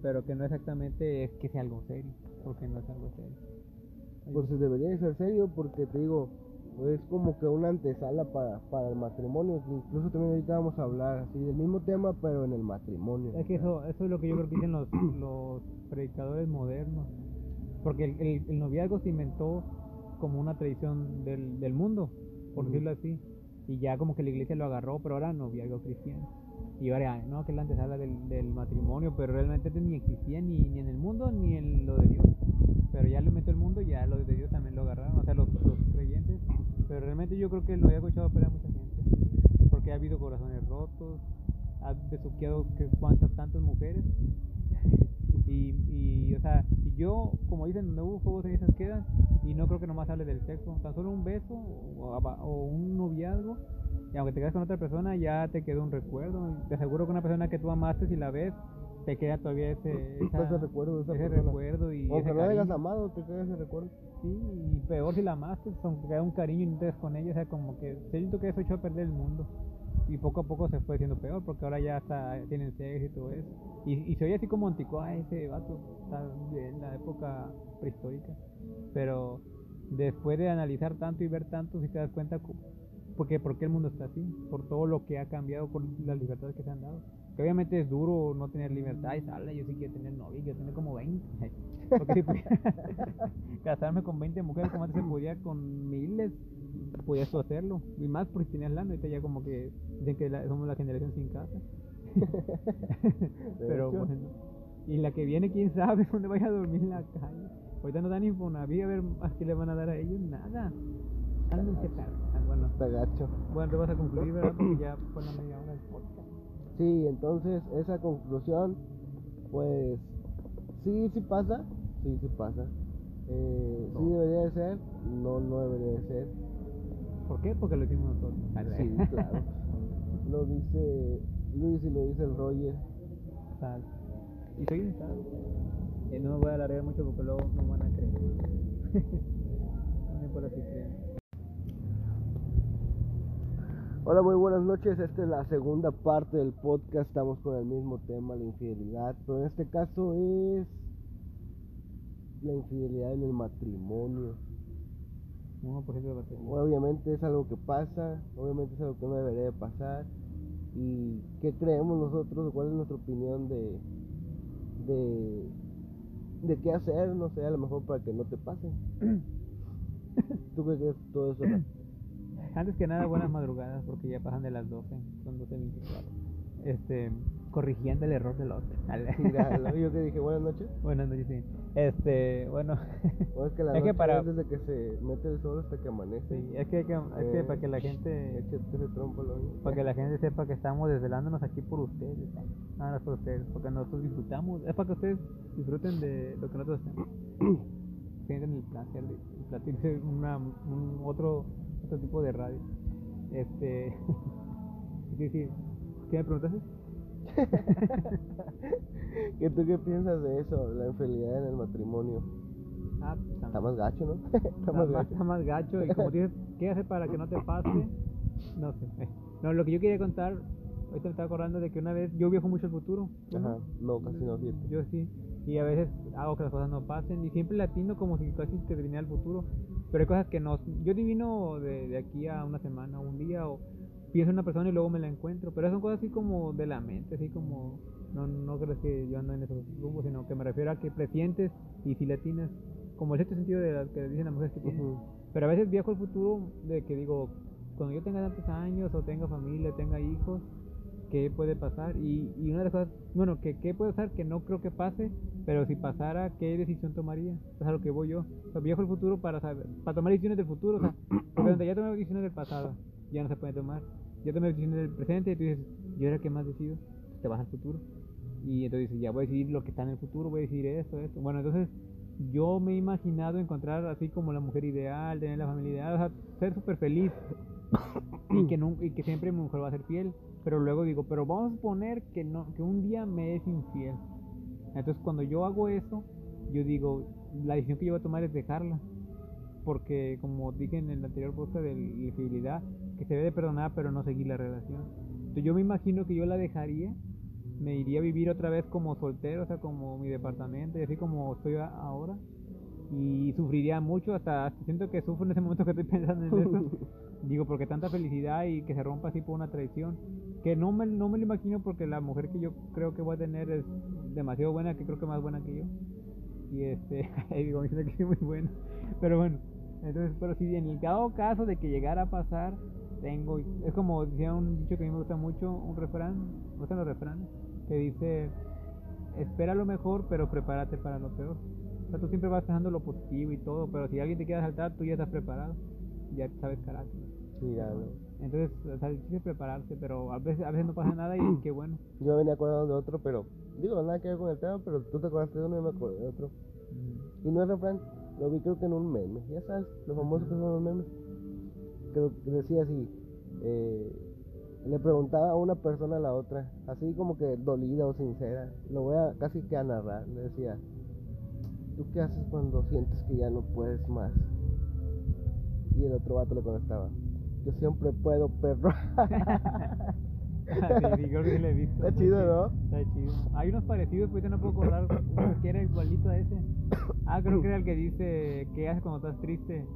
pero que no exactamente es que sea algo serio, porque no es algo serio. Pues debería de ser serio porque te digo, es como que una antesala para, para el matrimonio. Incluso también ahorita vamos a hablar así del mismo tema, pero en el matrimonio. Es que eso, eso es lo que yo creo que dicen los, los predicadores modernos. Porque el, el, el noviazgo se inventó como una tradición del, del mundo, por decirlo así. Y ya como que la iglesia lo agarró, pero ahora noviazgo cristiano. Y ahora, no, que es la antesala del, del matrimonio, pero realmente ni existía ni, ni en el mundo ni en lo de Dios. Pero ya lo inventó el mundo y ya lo de Dios también lo agarraron, o sea, los, los creyentes. Pero realmente yo creo que lo había escuchado para mucha gente. Porque ha habido corazones rotos, ha besuqueado que cuántas tantas mujeres. [laughs] y, y, o sea, yo, como dicen, donde hubo fuegos cenizas quedan. Y no creo que nomás hable del sexo. Tan solo un beso o, o un noviazgo. Y aunque te quedes con otra persona, ya te quedó un recuerdo. Te aseguro que una persona que tú amaste, si la ves, te queda todavía ese, esa- Ese recuerdo de esa ese persona. recuerdo y Aunque ese no la hayas amado, te queda ese recuerdo. Sí, y peor si la amaste, pues, aunque queda un cariño y no te des con ella, o sea, como que siento que eso echó a perder el mundo. Y poco a poco se fue haciendo peor, porque ahora ya hasta tienen sexo y todo eso. Y, y se oye así como anticuado, "Ay, ese vato está en la época prehistórica. Pero después de analizar tanto y ver tanto, si te das cuenta cu- porque por qué el mundo está así, por todo lo que ha cambiado, por las libertades que se han dado. Que obviamente es duro no tener libertad, y sale, yo sí quiero tener novia, yo tener como 20. [laughs] Porque si pudiera [laughs] casarme con 20 mujeres, como antes se podía con miles, podías tú hacerlo. Y más porque tenías lana, ahorita ya como que dicen que la- somos la generación sin casa. [laughs] Pero hecho. bueno, y la que viene, quién sabe [laughs] dónde vaya a dormir en la calle. Ahorita no dan Infonavit, a ver a qué le van a dar a ellos, nada. Ah, Bueno, Está gacho. bueno, te vas a concluir, ¿verdad? Porque ya fue la media hora del podcast. Sí, entonces esa conclusión, pues sí, sí pasa, sí, sí pasa. Eh, sí debería de ser, no, no debería de ser. ¿Por qué? Porque lo hicimos nosotros. Sí, [laughs] claro. Lo dice Luis y lo dice el Roger. Sal. Y soy un. Eh, no me voy a alargar mucho porque luego no van a creer. [laughs] no me por así creen. Hola, muy buenas noches. Esta es la segunda parte del podcast. Estamos con el mismo tema, la infidelidad. Pero en este caso es la infidelidad en el matrimonio. 1% de batería. Obviamente es algo que pasa, obviamente es algo que no debería de pasar. ¿Y qué creemos nosotros? ¿Cuál es nuestra opinión de, de, de qué hacer? No sé, a lo mejor para que no te pase. [coughs] ¿Tú qué crees todo eso? Antes que nada, buenas madrugadas porque ya pasan de las 12, son 12.24. Este, corrigiendo el error del otro. [laughs] Yo que dije buenas noches. Buenas noches, sí. Este, bueno, [laughs] O es que la Es que para- es desde que se mete el sol hasta que amanece. sí, es que, que, es que Eh, para que la gente, Échate ese trompo, lo para que la gente sepa que estamos desvelándonos aquí por ustedes, nada más por ustedes, porque nosotros disfrutamos, es para que ustedes disfruten de lo que nosotros hacemos. [coughs] Sienten el placer de de una, un otro, otro tipo de radio. Este, [laughs] ¿qué decir? ¿Qué me preguntaste? [laughs] ¿Qué tú qué piensas de eso? La infidelidad en el matrimonio. Ah, pues, Está más gacho, ¿no? [laughs] Está está más gacho. está más gacho y como dices, ¿qué hacer para que no te pase? No sé. No, lo que yo quería contar, ahorita me estaba acordando de que una vez yo viajo mucho al futuro. ¿tú no? Ajá, no, casi no, fíjate. Yo sí. Y a veces hago que las cosas no pasen y siempre latino como si casi te viniera al futuro. Pero hay cosas que no. Yo divino de, de aquí a una semana, un día, o pienso en una persona y luego me la encuentro. Pero son cosas así como de la mente, así como. No, no crees que yo ando en esos rumbos, sino que me refiero a que presientes y si latinas. Como el sexto sentido de las que dicen las mujeres que. Ujú. Pero a veces viajo al futuro de que digo, cuando yo tenga tantos años o tenga familia, tenga hijos, ¿qué puede pasar? Y, y una de las cosas, bueno, que qué puede pasar que no creo que pase, pero si pasara, ¿qué decisión tomaría? Es a lo que voy yo. O sea, viajo al futuro para saber, para tomar decisiones del futuro, o sea, [clears throat] porque donde ya tomé decisiones del pasado, ya no se puede tomar. Ya tomé decisiones del presente y tú dices, ¿yo era qué más decido? Te vas al futuro. Y entonces dices, ya voy a decidir lo que está en el futuro, voy a decidir esto, esto. Bueno, entonces yo me he imaginado encontrar así como la mujer ideal, tener la familia ideal, o sea, ser súper feliz y que, nun- y que siempre mi mujer va a ser fiel. Pero luego digo, pero vamos a suponer que, no, que un día me es infiel. Entonces cuando yo hago eso, yo digo, la decisión que yo voy a tomar es dejarla. Porque como dije en el anterior podcast de la infidelidad, que se debe perdonar pero no seguir la relación. Entonces yo me imagino que yo la dejaría, me iría a vivir otra vez como soltero, o sea, como mi departamento y así como estoy ahora. Y sufriría mucho, hasta, siento que sufro en ese momento que estoy [laughs] pensando en eso. [laughs] Digo, porque tanta felicidad y que se rompa así por una traición. Que no me, no me lo imagino porque la mujer que yo creo que voy a tener es demasiado buena, que creo que más buena que yo. Y este, [laughs] digo, me que es muy buena. Pero bueno, entonces, pero si en el dado caso de que llegara a pasar, tengo, es como decía un dicho que a mí me gusta mucho, un refrán, me gustan los refranes, que dice, espera lo mejor, pero prepárate para lo peor. O sea, tú siempre vas pensando lo positivo y todo, pero si alguien te quiere saltar, tú ya estás preparado, ya sabes carácter. Mira, no. Entonces, o sea, el chiste es prepararse, pero a veces, a veces no pasa nada y qué bueno. Yo venía acordando de otro, pero digo, nada que ver con el tema, pero tú te acordaste de uno y me acordé de otro. Y no es refrán, lo vi creo que en un meme. Ya sabes, lo famoso que son los memes. Creo que decía así, eh, le preguntaba a una persona a la otra, así como que dolida o sincera. Lo voy a casi que a narrar. Le decía, ¿tú qué haces cuando sientes que ya no puedes más? Y el otro vato le contestaba, yo siempre puedo, perro. [laughs] sí, creo que sí lo he visto. Está chido, ¿no? Está chido. Hay unos parecidos, pues yo no puedo acordar uno [coughs] que era igualito a ese. Ah, creo que era el que dice, ¿qué haces cuando estás triste?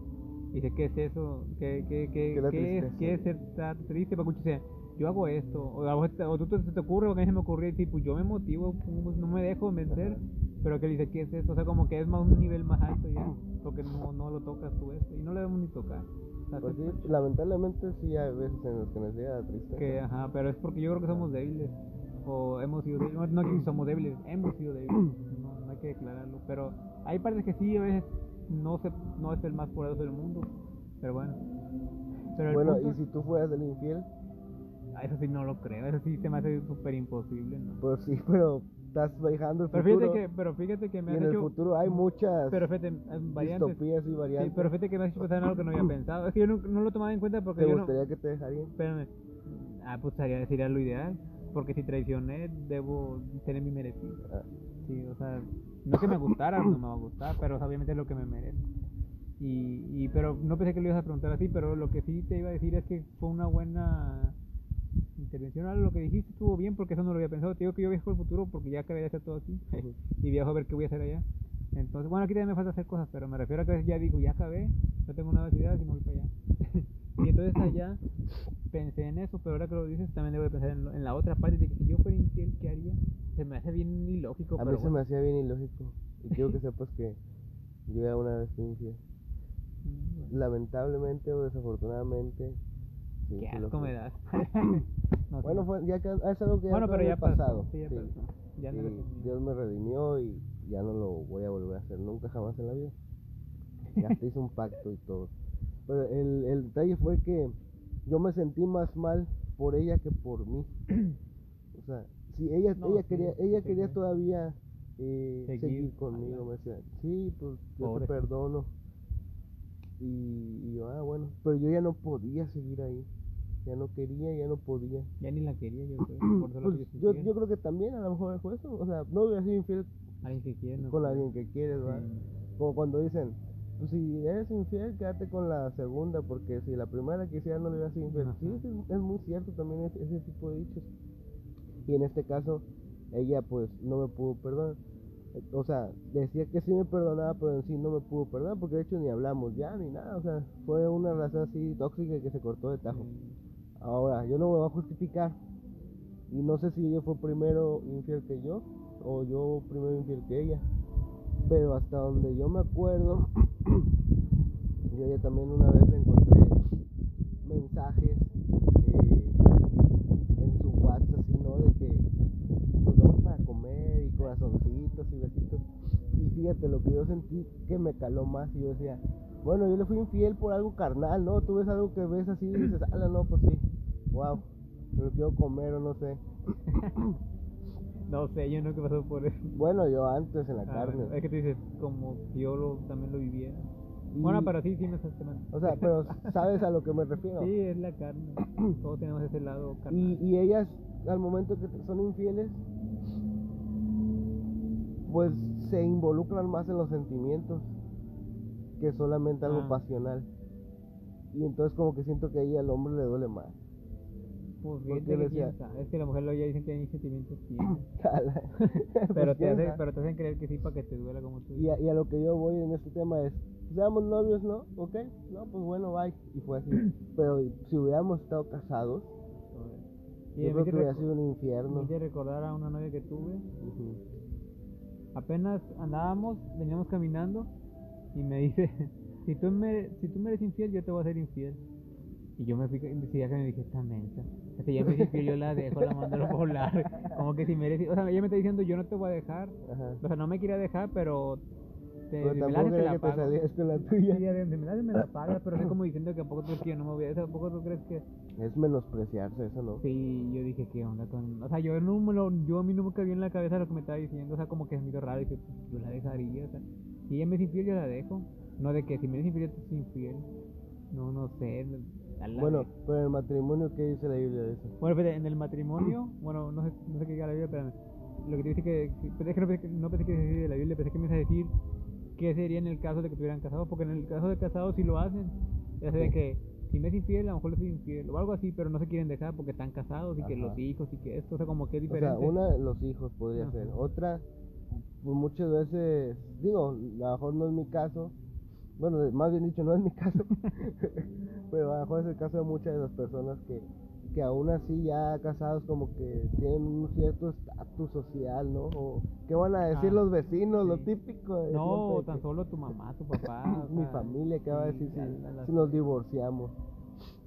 Dice, ¿qué es eso? ¿Qué, qué, qué, ¿Qué es qué es, ser estar triste? Pacucho dice, yo hago esto. O, o tú te, te ocurre, o que a mí se me ocurrió, y tipo, yo me motivo, pues, no me dejo vencer. Pero que dice, ¿qué es esto? O sea, como que es más un nivel más alto ya. Porque no, no lo tocas tú esto. Y no lo debemos ni tocar. Sea, Pues sí, lamentablemente sí hay veces en las que nos llega la tristeza. que, ajá, pero es porque yo creo que somos débiles. O hemos sido débiles. No, no que somos débiles, hemos sido débiles. No, no hay que declararlo. Pero hay partes que sí, a veces no, se, no es el más poderoso del mundo. Pero bueno. Pero bueno, punto- y si tú fueras el infiel, Ah, Eso sí no lo creo. Eso sí se me hace súper imposible, ¿no? pues sí, pero estás viajando el Pero futuro. fíjate que, pero fíjate que me has en el futuro hay muchas Pero fíjate, variantes. distopías y Sí, variantes. pero fíjate que me has hecho pensar en algo que no había [clears throat] pensado. Es que yo no, no lo tomaba en cuenta porque ¿Te yo no. gustaría que te dejarían? Espérame. Ah, pues sería, sería lo ideal. Porque si traicioné, debo tener mi merecido. Ah, Sí, o sea, no que me gustara, no me va a gustar, pero obviamente es lo que me merezco. Y, y, pero no pensé que lo ibas a preguntar así, pero lo que sí te iba a decir es que fue una buena intervención. Ahora lo que dijiste estuvo bien porque eso no lo había pensado. Te digo que yo viajo al futuro porque ya acabé de hacer todo Ujú. y viajo a ver qué voy a hacer allá. Entonces, bueno, aquí también me falta hacer cosas, pero me refiero a que ya digo, ya acabé, no tengo nuevas ideas y me voy para allá. [laughs] y entonces allá pensé en eso, pero ahora que lo dices también debo de pensar en, lo- en la otra parte de que si yo fuera infiel, ¿qué haría? Se me hace bien ilógico, A mí pero se me hacía bien ilógico. Y quiero que sepas que yo ya una vez fui infiel. Mm. Lamentablemente o desafortunadamente. sí, Qué asco me das. [laughs] [laughs] No. Bueno, fue, ya que, es algo que ya Bueno, pero ya pasó, pasado. sí, ya sí. pasó. Ya no Y eres el mío. Dios me redimió y ya no lo voy a volver a hacer nunca jamás en la vida. Ya te [laughs] hice un pacto y todo. Pero el, el detalle fue que yo me sentí más mal por ella que por mí. [clears throat] O sea, si ella, No, ella sí, quería, ella sí, quería sí. todavía eh, Seguir, seguir, conmigo, me decía, sí, pues yo Pobre. te perdono. Y, y yo, ah, bueno, pero yo ya no podía seguir ahí. Ya no quería, ya no podía. Ya ni la quería, yo creo. [clears throat] Por Pues, que yo, yo creo que también a lo mejor fue eso. O sea, no hubiera sido infiel Alguien que quiere, no con quiere. alguien que quieres, ¿verdad? Como cuando dicen, si eres infiel, quédate con la segunda, porque si la primera quisiera no le hubieras infiel. Sí, Ajá. es, es muy cierto también ese, ese tipo de dichos. Y en este caso, ella pues no me pudo perdonar. O sea, decía que sí me perdonaba, pero en sí no me pudo perdonar, porque de hecho ni hablamos ya ni nada. O sea, fue una relación así tóxica que se cortó de tajo. Sí. Ahora, yo no me voy a justificar. Y no sé si ella fue primero infiel que yo o yo primero infiel que ella. Pero hasta donde yo me acuerdo, [clears throat] yo ella también una vez le encontré mensajes eh, en su WhatsApp así, ¿no? De que nos vamos para comer y corazoncitos y besitos. Y fíjate, lo que yo sentí que me caló más y yo decía, bueno, yo le fui infiel por algo carnal, ¿no? Tú ves algo que ves así y dices, ala, no, pues sí, wow, me lo quiero comer o no sé. [coughs] No sé, yo no que pasó por eso. Bueno, yo antes en la Ah, carne. es que tú dices, como yo lo, también lo viviera. Y- Bueno, pero sí, sí me estás temando. O sea, pero sabes a lo que me refiero. Sí, es la carne. [clears throat] Todos tenemos ese lado Y, carnal. y ellas, al momento que son infieles, pues se involucran más en los sentimientos que solamente algo Ah. pasional. Y entonces como que siento que ahí al hombre le duele más. Pues Es que la mujer lo ya dicen que hay sentimientos [laughs] sí. [laughs] Pues, pero, te quién hace, sabe. pero te hacen creer que sí para que te duela como tú. y, a, y a lo que yo voy en este tema es, seamos novios, ¿no? ¿Ok? No, pues bueno, bye. Y fue así. [clears throat] Pero si hubiéramos estado casados, Y yo me creo que hubiera sido un me infierno. hice recordar a una novia que tuve. Ujú. Apenas andábamos, veníamos caminando y me dice, [laughs] si tú me, si tú me eres infiel, yo te voy a ser infiel. Y yo me fui que me dije, esta mensa. O sea, ya me dice que yo la dejo, la mando a volar. Como que si me eres, o sea, ella me está diciendo, yo no te voy a dejar. Ajá. O sea, no me quería dejar, pero te, Pero si me la haces, te la te pago. salieras con la Sí, tuya. ya de- me la haces, me la pagas, pero es como diciendo que a poco tú crees que yo no me voy a dejar, a poco tú crees que... Es menospreciarse, eso no. Sí, yo dije, ¿qué onda con...? O sea, yo, no me lo, yo a mí no me cabía en la cabeza lo que me estaba diciendo, o sea, como que es medio raro, y que pues, yo la dejaría, o sea, si ella me es infiel, yo la dejo. No de que si me es infiel, te soy infiel. No, no sé. la Bueno, pero en el matrimonio, ¿qué dice la Biblia de eso? Bueno, espérate, en el matrimonio, [clears throat] bueno, no sé, no sé qué diga la Biblia, espérame. Lo que te dice que, que- es que no pensé que, no pensé que decir de la Biblia, pensé que me ibas a decir qué sería en el caso de que estuvieran casados, porque en el caso de casados sí lo hacen. Ya sé de que si me es infiel, a lo mejor le soy infiel, o algo así, pero no se quieren dejar porque están casados y que los Ajá. hijos y que esto, o sea, como que es O diferente. sea, una, los hijos podría Ajá. ser. Otra, pues muchas veces, digo, a lo mejor no es mi caso. Bueno, más bien dicho, no es mi [laughs] caso. pero a lo mejor es el caso de muchas de las personas que, que aún así ya casados como que tienen un cierto estatus social, ¿no? O qué van a decir Ah, los vecinos, lo sí. típico. de no, tan que- solo tu mamá, tu [laughs] papá. mi sea, familia, ¿qué va a sí, decir si, la- la- la- si nos divorciamos?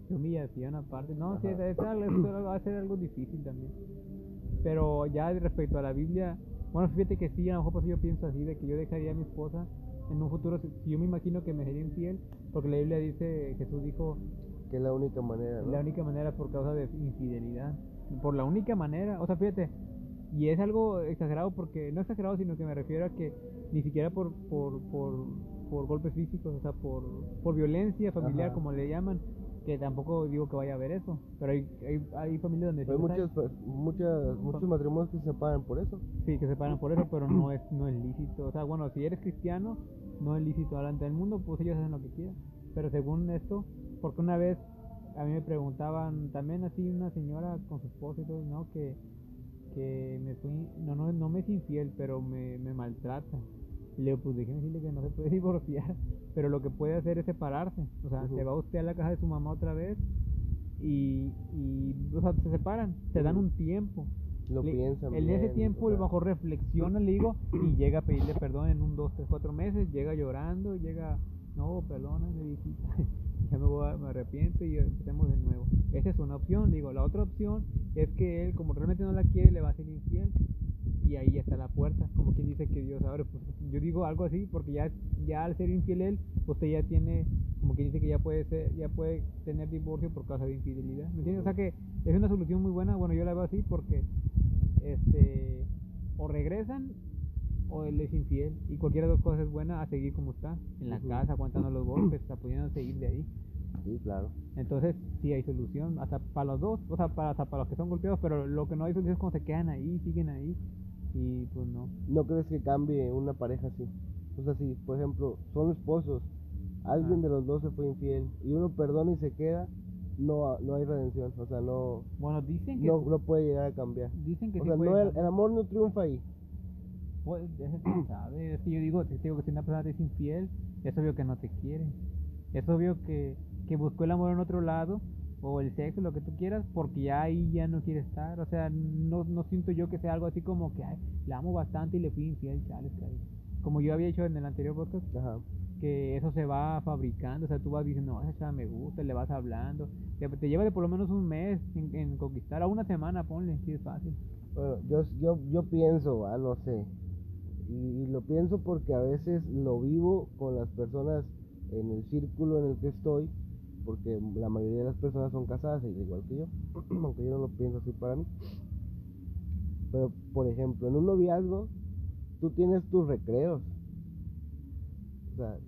Qué humillación aparte. No, sí, Ajá. es, es algo- eso va a ser algo difícil también. Pero ya respecto a la Biblia, bueno, fíjate que sí, a lo mejor pues yo pienso así, de que yo dejaría a mi esposa en un futuro, si, yo me imagino que me sería infiel, porque la Biblia dice, Jesús dijo, Que es la única manera, ¿no? la única manera por causa de infidelidad. Por la única manera, o sea, fíjate, y es algo exagerado porque, no exagerado, sino que me refiero a que ni siquiera por, por, por, por golpes físicos, o sea, por, por violencia familiar, Ajá. como le llaman, que tampoco digo que vaya a haber eso, pero hay, hay, hay familias donde sí Hay muchas, pues, muchas, muchos matrimonios que se separan por eso. Sí, que se paran por eso, pero no es, no es lícito. O sea, bueno, si eres cristiano, no es lícito delante del mundo, pues ellos hacen lo que quieran. Pero según esto, porque una vez a mí me preguntaban también así una señora con su esposo y todo, ¿no? Que, que me fui, no, no, no me es infiel, pero me, me maltrata. Y le digo, pues déjeme decirle que no se puede [laughs] divorciar, pero lo que puede hacer es separarse. O sea, se va usted a la casa de su mamá otra vez y, y o sea, se separan, se dan un tiempo. Lo Le- piensan. En ese tiempo o sea, bajo reflexiona, le digo, y llega a pedirle perdón en un, dos, tres, cuatro meses, llega llorando, llega, no, perdóname, viejita, [laughs] ya me, voy a- me arrepiento y empecemos de nuevo. Esa es una opción, digo, la otra opción es que él, como realmente no la quiere, le va a ser infiel, y ahí está la puerta, como quien dice que Dios abre, pues yo digo algo así, porque ya, ya al ser infiel él, usted ya tiene, como quien dice que ya puede ser, ya puede tener divorcio por causa de infidelidad, ¿me entiendes? O sea que es una solución muy buena, bueno, yo la veo así porque este o regresan o él es infiel y cualquiera de las dos cosas es buena a seguir como está en la casa aguantando los golpes pudiendo seguir de ahí Sí, claro. entonces sí hay solución hasta para los dos o sea para hasta para los que son golpeados pero lo que no hay solución es cuando se quedan ahí siguen ahí y pues no ¿No crees que cambie una pareja así? O sea, si, por ejemplo, son esposos, alguien Ajá. de los dos se fue infiel y uno perdona y se queda, no, no hay redención. O sea, no, bueno dicen que no, no puede llegar a cambiar. dicen que O sí sea, puede no, el, amor no triunfa ahí. Pues, quién sabe. Es que yo digo, te digo que si una persona te es infiel, es obvio que no te quiere. Es obvio que, que buscó el amor en otro lado, o el sexo, lo que tú quieras, porque ya ahí ya no quiere estar. O sea, no, no siento yo que sea algo así como que, ay, la amo bastante y le fui infiel, chales. Como yo había dicho en el anterior podcast, Ajá. Que eso se va fabricando, o sea, tú vas diciendo, no, esa chava me gusta, le vas hablando, te, te lleva de por lo menos un mes en, conquistar, a una semana, ponle, si es fácil. Bueno, yo, yo, yo pienso, ah, no sé. Y, y lo pienso porque a veces lo vivo con las personas en el círculo en el que estoy, porque la mayoría de las personas son casadas, igual que yo, [clears throat] aunque yo no lo pienso así para mí. Pero, por ejemplo, en un noviazgo, tú tienes tus recreos. O sea,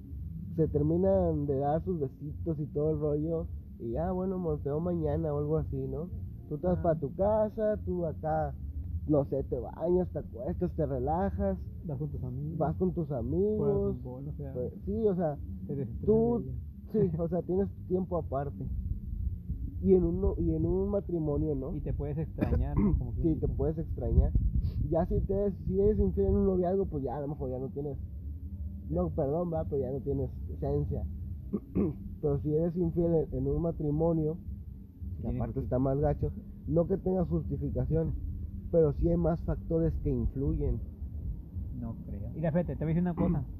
se terminan de dar sus besitos y todo el rollo, y ya, bueno, amor, te veo mañana o algo así, ¿no? Tú te vas para tu casa, tú acá, no sé, te bañas, te acuestas, te relajas, Vas con tus amigos, vas con tus amigos. fútbol, o sea, pues, sí, o sea, tú, sí, [laughs] o sea, tienes tiempo aparte. Y en, uno, y en un matrimonio, ¿no? Y te puedes extrañar, ¿no? Como [clears throat] Sí, te puedes extrañar. Ya si, te, si eres infiel en un noviazgo, pues ya a lo mejor ya no tienes, no, perdón, va, pero ya no tienes esencia. [clears throat] pero si eres infiel en, en un matrimonio, que aparte está más gacho, no que tengas justificación, pero sí hay más factores que influyen. No creo. Y fíjate, te voy a decir una cosa. [clears throat]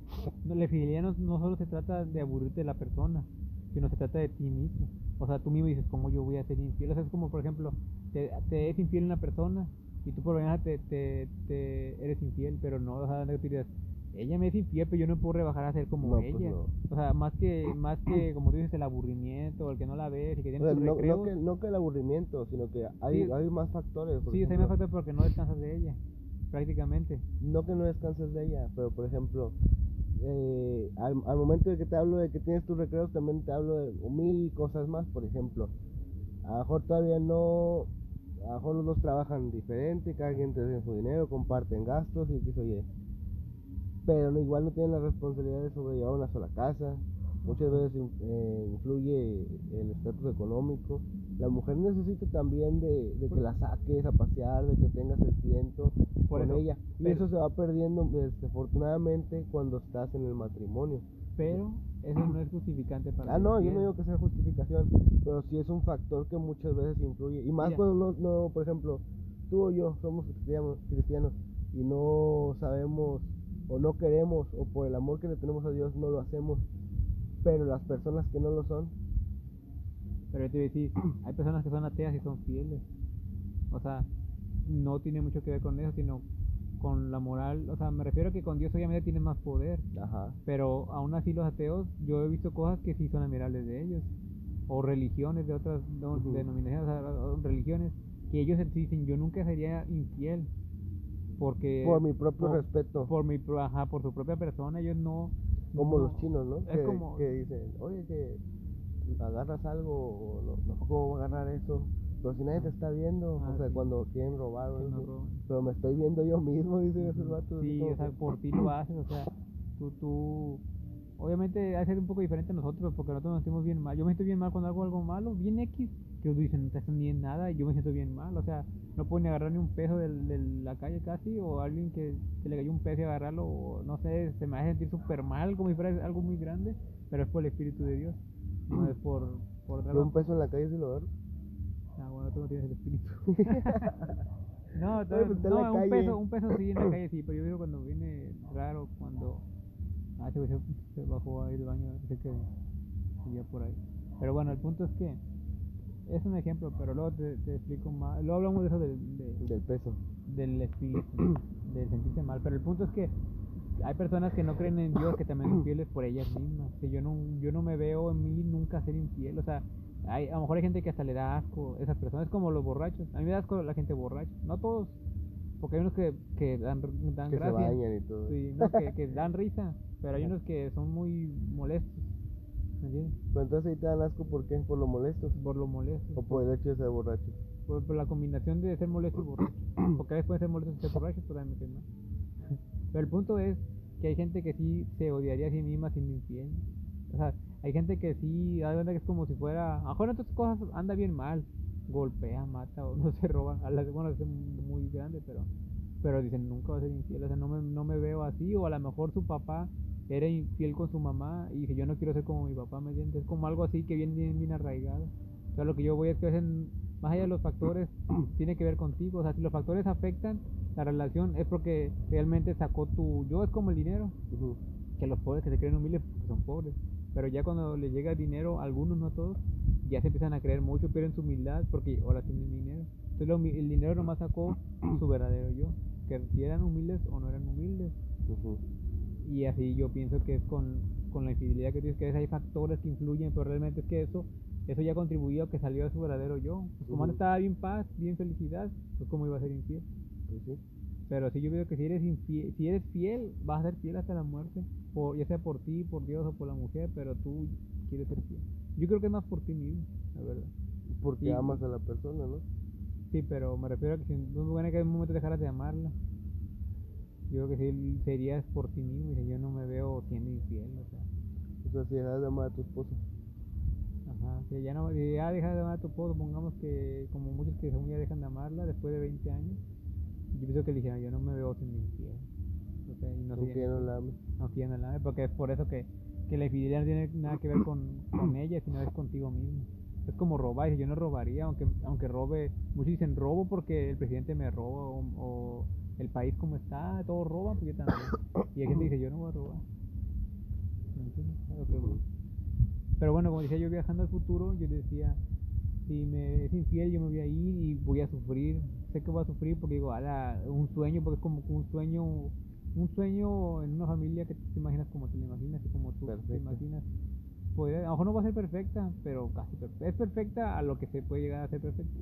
No, La fidelidad no, no solo se trata de aburrirte de la persona, sino se trata de ti mismo. O sea, tú mismo dices, ¿cómo yo voy a ser infiel? O sea, es como, por ejemplo, te, te es infiel una persona y tú por mañana te, te, te eres infiel, pero no, o sea, no dices, ella me es infiel, pero yo no puedo rebajar a ser como No, pues ella. no. O sea, más que, más que, como tú dices, el aburrimiento, el que no la ves y que O tienes sea, no, que, no que el aburrimiento, sino que hay, Sí. hay más factores. Sí, o me ejemplo. falta porque no descansas de ella, prácticamente. no que no descanses de ella, pero por ejemplo, eh, al, al momento de que te hablo de que tienes tus recreos, también te hablo de mil cosas más, por ejemplo. A lo mejor todavía no, a lo mejor los dos trabajan diferente, cada quien tiene su dinero, comparten gastos y qué sé yo. Pero igual no tienen la responsabilidad de sobrellevar una sola casa, Muchas veces eh, influye el estatus económico. La mujer necesita también de, de que la saques a pasear, de que tengas el Por con eso, ella. Y pero- eso se va perdiendo desafortunadamente cuando estás en el matrimonio. Pero eso no es justificante para Ah, no, yo no digo que sea justificación, pero sí es un factor que muchas veces influye. Y más Mira. cuando no, no, por ejemplo, tú o yo somos cristianos, cristianos y no sabemos o no queremos o por el amor que le tenemos a Dios no lo hacemos, pero las personas que no lo son, Pero yo te voy a decir, [clears throat] hay personas que son ateas y son fieles. O sea, no tiene mucho que ver con eso, sino con la moral. O sea, me refiero a que con Dios obviamente tiene más poder. ajá, Pero aún así los ateos, yo he visto cosas que sí son admirables de ellos. O religiones de otras no, denominaciones, o sea, o religiones, que ellos dicen, yo nunca sería infiel. Porque por mi propio por- respeto, por mi pro- ajá, por su propia persona, ellos no... como no- los chinos, ¿no? Es Que, como... que dicen, oye, que agarras algo o no, no, ¿cómo agarrar eso? Pero si nadie te está viendo, Ah, o sea, sí. cuando quieren robar o no pero me estoy viendo yo mismo, [laughs] dicen esos vatos. así Sí, como o sea, por ti lo haces, o sea, tú, tú, obviamente hace un poco diferente a nosotros, porque nosotros nos sentimos bien mal. Yo me siento bien mal cuando hago algo malo, bien X, que dicen, no te hacen ni en nada, y yo me siento bien mal, o sea, no puedo ni agarrar ni un peso del- de, la calle casi, o alguien que, que le cayó un peso y agarrarlo, o no sé, se me hace sentir súper mal, como si fuera algo muy grande, pero es por el Espíritu de Dios, no es por, por Yo un peso en la calle si lo agarro. Ah, bueno, tú no tienes el espíritu. [laughs] no, todo- pues, no, un peso, un peso sí en la calle sí, pero yo digo cuando viene raro, cuando ah, se, se bajó ahí del baño, sé que vivía por ahí. Pero bueno, el punto es que es un ejemplo, pero luego te, te explico más. Luego hablamos de eso del, de- Del peso. del espíritu, [clears throat] del sentirse mal. Pero el punto es que hay personas que no creen en Dios que también son fieles por ellas mismas. Que yo no, yo no me veo en mí nunca ser infiel. O sea, hay, a lo mejor hay gente que hasta le da asco esas personas, como los borrachos. A mí me da asco la gente borracha. No todos, porque hay unos que, que dan, dan Que se bañan y todo. Sí, no, que, que [laughs] dan risa, pero hay unos que son muy molestos. Pero entonces ahí te dan asco, ¿por qué? Por lo molestos. Por lo molesto. O por el hecho de ser borracho. Por, por la combinación de ser molesto y borracho. [clears throat] Porque a veces pueden ser molestos y ser borrachos, pero mí me cae mal. Pero el punto es que hay gente que sí se odiaría a sí misma siendo infiel. O sea, hay gente que sí, da cuenta que es como si fuera. A lo mejor en otras cosas anda bien mal. Golpea, mata o [laughs] no se roba. A las, bueno, es muy grande, pero. Pero dicen, nunca va a ser infiel. O sea, no me, no me veo así. O a lo mejor su papá era infiel con su mamá y dice, yo no quiero ser como mi papá, ¿me entiendes? Es como algo así que viene bien, bien arraigado. O sea, lo que yo voy es que a veces, más allá de los factores, [clears throat] tiene que ver contigo. O sea, si los factores afectan la relación, es porque realmente sacó tu yo, es como el dinero. Que los pobres que se creen humildes porque son pobres. Pero ya cuando les llega dinero, a algunos, no a todos, ya se empiezan a creer mucho, pierden su humildad porque ahora tienen dinero. Entonces lo el dinero nomás sacó [clears throat] su verdadero yo. Que si eran humildes o no eran humildes. Y así yo pienso que es con, con la infidelidad que tienes que a veces hay factores que influyen, pero realmente es que eso eso ya contribuyó a que salió de su verdadero yo. Pues como antes estaba bien paz, bien felicidad, pues cómo iba a ser infiel. Pues sí. Pero sí yo veo que si eres infiel, si eres fiel, vas a ser fiel hasta la muerte, por, ya sea por ti, por Dios o por la mujer, pero tú quieres ser fiel. Yo creo que es más por ti mismo, la verdad. Porque amas a la persona, ¿no? Sí, pero me refiero a que si no es bueno que en un momento dejaras de amarla. Yo creo que sí serías por ti mismo, y yo no me veo siendo infiel, o sea. O sea, si dejas de amar a tu esposa. Ajá, si ya, no, si ya dejas de amar a tu esposo, supongamos que como muchos que según ya dejan de amarla después de 20 años, yo pienso que le dijeron, yo no me veo siendo infiel. O sea, y no aunque ya no la ames. aunque ya no la ame, porque es por eso que, que la infidelidad no tiene nada que ver con, con ella, sino es contigo mismo. Es como robar, y yo no robaría, aunque aunque robe, muchos dicen robo porque el presidente me roba, o, o el país como está, todos roban, yo también. Y hay gente que dice, yo no voy a robar. Pero bueno, como decía yo viajando al futuro, yo decía, si me es infiel yo me voy a ir y voy a sufrir. Sé que voy a sufrir porque digo, ala, un sueño, porque es como un sueño, un sueño en una familia que te imaginas como te lo imaginas y como tú te imaginas. A lo mejor no va a ser perfecta, pero casi perfecta. Es perfecta a lo que se puede llegar a ser perfecta.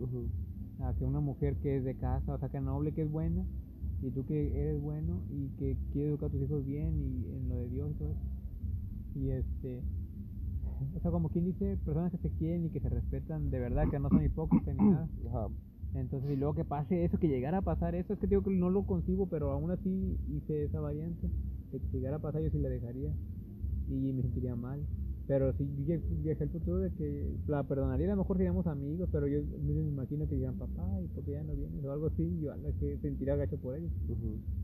A que una mujer que es de casa, o sea, que noble, que es buena, y tú que eres bueno y que quieres educar a tus hijos bien y en lo de Dios y todo eso. Y este, o sea, como quien dice, personas que se quieren y que se respetan de verdad, que no son hipócritas ni nada. [coughs] Ajá. Entonces, y luego que pase eso, que llegara a pasar eso, es que digo que no lo concibo, pero aún así hice esa variante. De que llegara a pasar, yo sí la dejaría. Y me sentiría mal. Pero si viajé al futuro de que la perdonaría, a lo mejor seríamos amigos, pero yo me imagino que digan, papá, ¿y por qué ya no vienes? O algo así, y yo a la que sentiría gacho por ellos,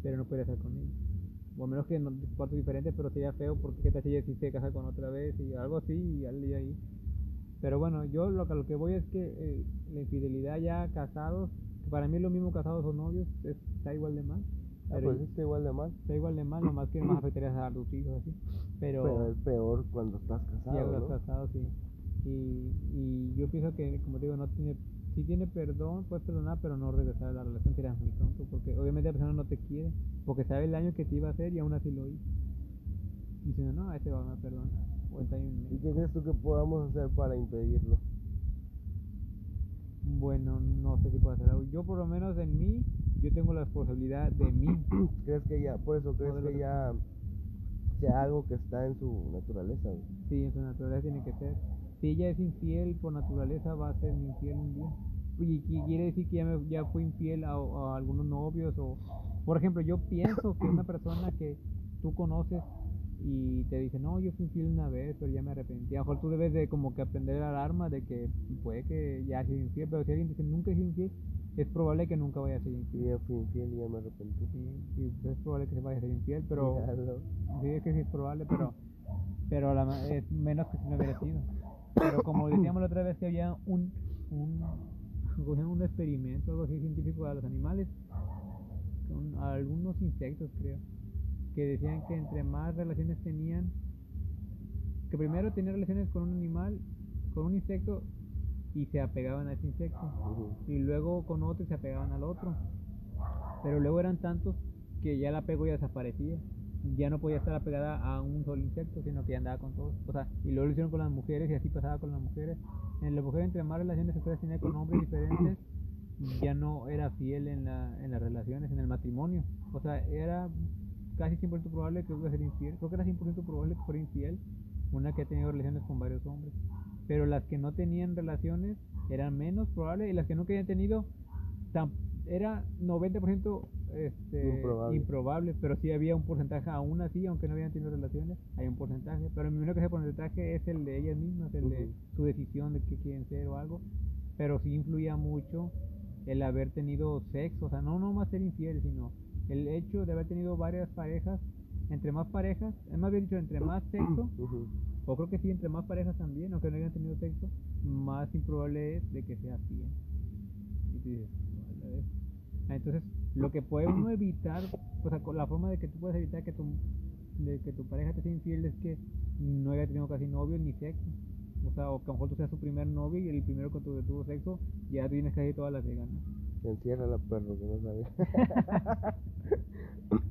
pero no podría estar con ellos. O a menos que no cuartos diferentes, pero sería feo porque qué tal si ella sí se casa con otra vez y algo así, y al día ahí. Pero bueno, yo lo, que- lo que voy es que eh, la infidelidad ya casados, que para mí es lo mismo casados o novios, es- está igual de mal. Ah, pues está igual de mal. está igual de mal, nomás que más afectaría a tus hijos así. Pero, Pero es peor cuando estás ya casado, los ¿no? casados, sí. Y, y yo pienso que, como te digo, no tiene, si tiene perdón, puedes perdonar, pero no regresar a la relación sería muy tonto, porque obviamente la persona no te quiere, porque sabe el daño que te iba a hacer y aún así lo hizo. Y diciendo, no, a este va a perdonar, o está ahí ¿Y qué crees tú que podamos hacer para impedirlo? Bueno, no sé si puedo hacer algo. Yo por lo menos en mí, yo tengo la responsabilidad de mí. [clears throat] ¿Crees que ya, por eso crees que ya sea algo que está en su naturaleza? güey? Sí, en su naturaleza tiene que ser. Si ella es infiel por naturaleza, va a ser infiel un día. Y, y quiere decir que ya, me- ya fue infiel a, a algunos novios o... Por ejemplo, yo pienso que una persona que tú conoces y te dice, no, yo fui infiel una vez, pero ya me arrepentí. A lo mejor tú debes de como que aprender la alarma de que puede que ya sido infiel, pero si alguien dice, nunca he sido infiel, es probable que nunca vaya a ser infiel. ya fui infiel y ya me arrepentí. Sí, y pues es probable que se vaya a ser infiel, pero... Sí, es que sí es probable, pero, pero la es menos que si no hubiera sido. Pero como decíamos la otra vez que había un, un, un experimento, algo así científico a los animales, con algunos insectos creo, que decían que entre más relaciones tenían, que primero tenían relaciones con un animal, con un insecto, y se apegaban a ese insecto y luego con otro y se apegaban al otro. Pero luego eran tantos que ya el apego ya desaparecía. Ya no podía estar apegada a un solo insecto, sino que ya andaba con todos. O sea, y luego lo hicieron con las mujeres y así pasaba con las mujeres. En la mujer entre más relaciones sexuales tenía con hombres diferentes, ya no era fiel en, la, en las relaciones, en el matrimonio. O sea, era casi 100% probable que fuera ser infiel. Creo que era 100% probable que fuera infiel una que ha tenido relaciones con varios hombres. Pero las que no tenían relaciones eran menos probables y las que nunca habían tenido era 90% este, Improbable. improbable, pero sí había un porcentaje aún así, aunque no habían tenido relaciones, hay un porcentaje. Pero me imagino que ese porcentaje es el de ellas mismas, el de su decisión de qué quieren ser o algo. Pero sí influía mucho el haber tenido sexo, o sea, no nomás ser infiel, sino el hecho de haber tenido varias parejas. Entre más parejas, es más bien dicho, entre más sexo. O creo que sí, entre más parejas también, aunque no hayan tenido sexo, más improbable es de que sea fiel. Y tú dices, Entonces, lo que puede uno evitar, o sea, la forma de que tú puedes evitar que tu, de que tu pareja te sea infiel es que no haya tenido casi novio ni sexo. O sea, o que a lo mejor tú seas su primer novio y el primero con tu que tuvo sexo, ya tienes casi todas las de ganas. Encierra la perro que no sabía. [laughs]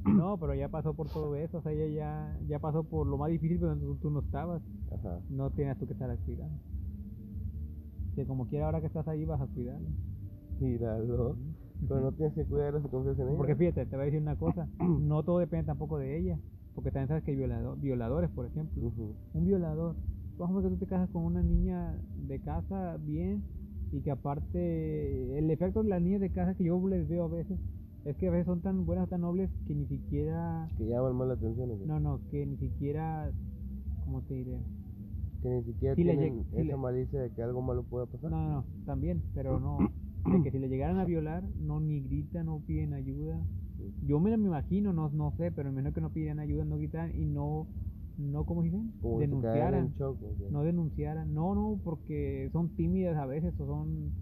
No, [clears throat] pero ya pasó por todo eso, o sea, ella ya, ya pasó por lo más difícil, pero tú, tú no estabas. Ajá. no tienes tú que estar cuidando. Que como quiera ahora que estás ahí vas a cuidarlo. Míralo. Pero no tienes que cuidarla si confías en ella. Porque fíjate, te voy a decir una cosa, [clears throat] no todo depende tampoco de ella, porque también sabes que hay violado- violadores, por ejemplo. Un violador, por ejemplo, que tú te casas con una niña de casa bien y que aparte el efecto de las niñas de casa que yo les veo a veces es que a veces son tan buenas, tan nobles que ni siquiera, Que llaman más la atención. ¿o qué? no, no, que ni siquiera, ¿cómo te diré? Que ni siquiera Si tienen si esa le- malicia de que algo malo pueda pasar. No, no, no, también, pero no. [clears throat] De que si le llegaran a violar, no ni gritan, no piden ayuda. Yo me me imagino, no, no sé, pero me imagino que no pidieran ayuda, no gritaran y no, no ¿cómo se dice? Como Denunciaran. No denunciaran. No, no, porque son tímidas a veces o son,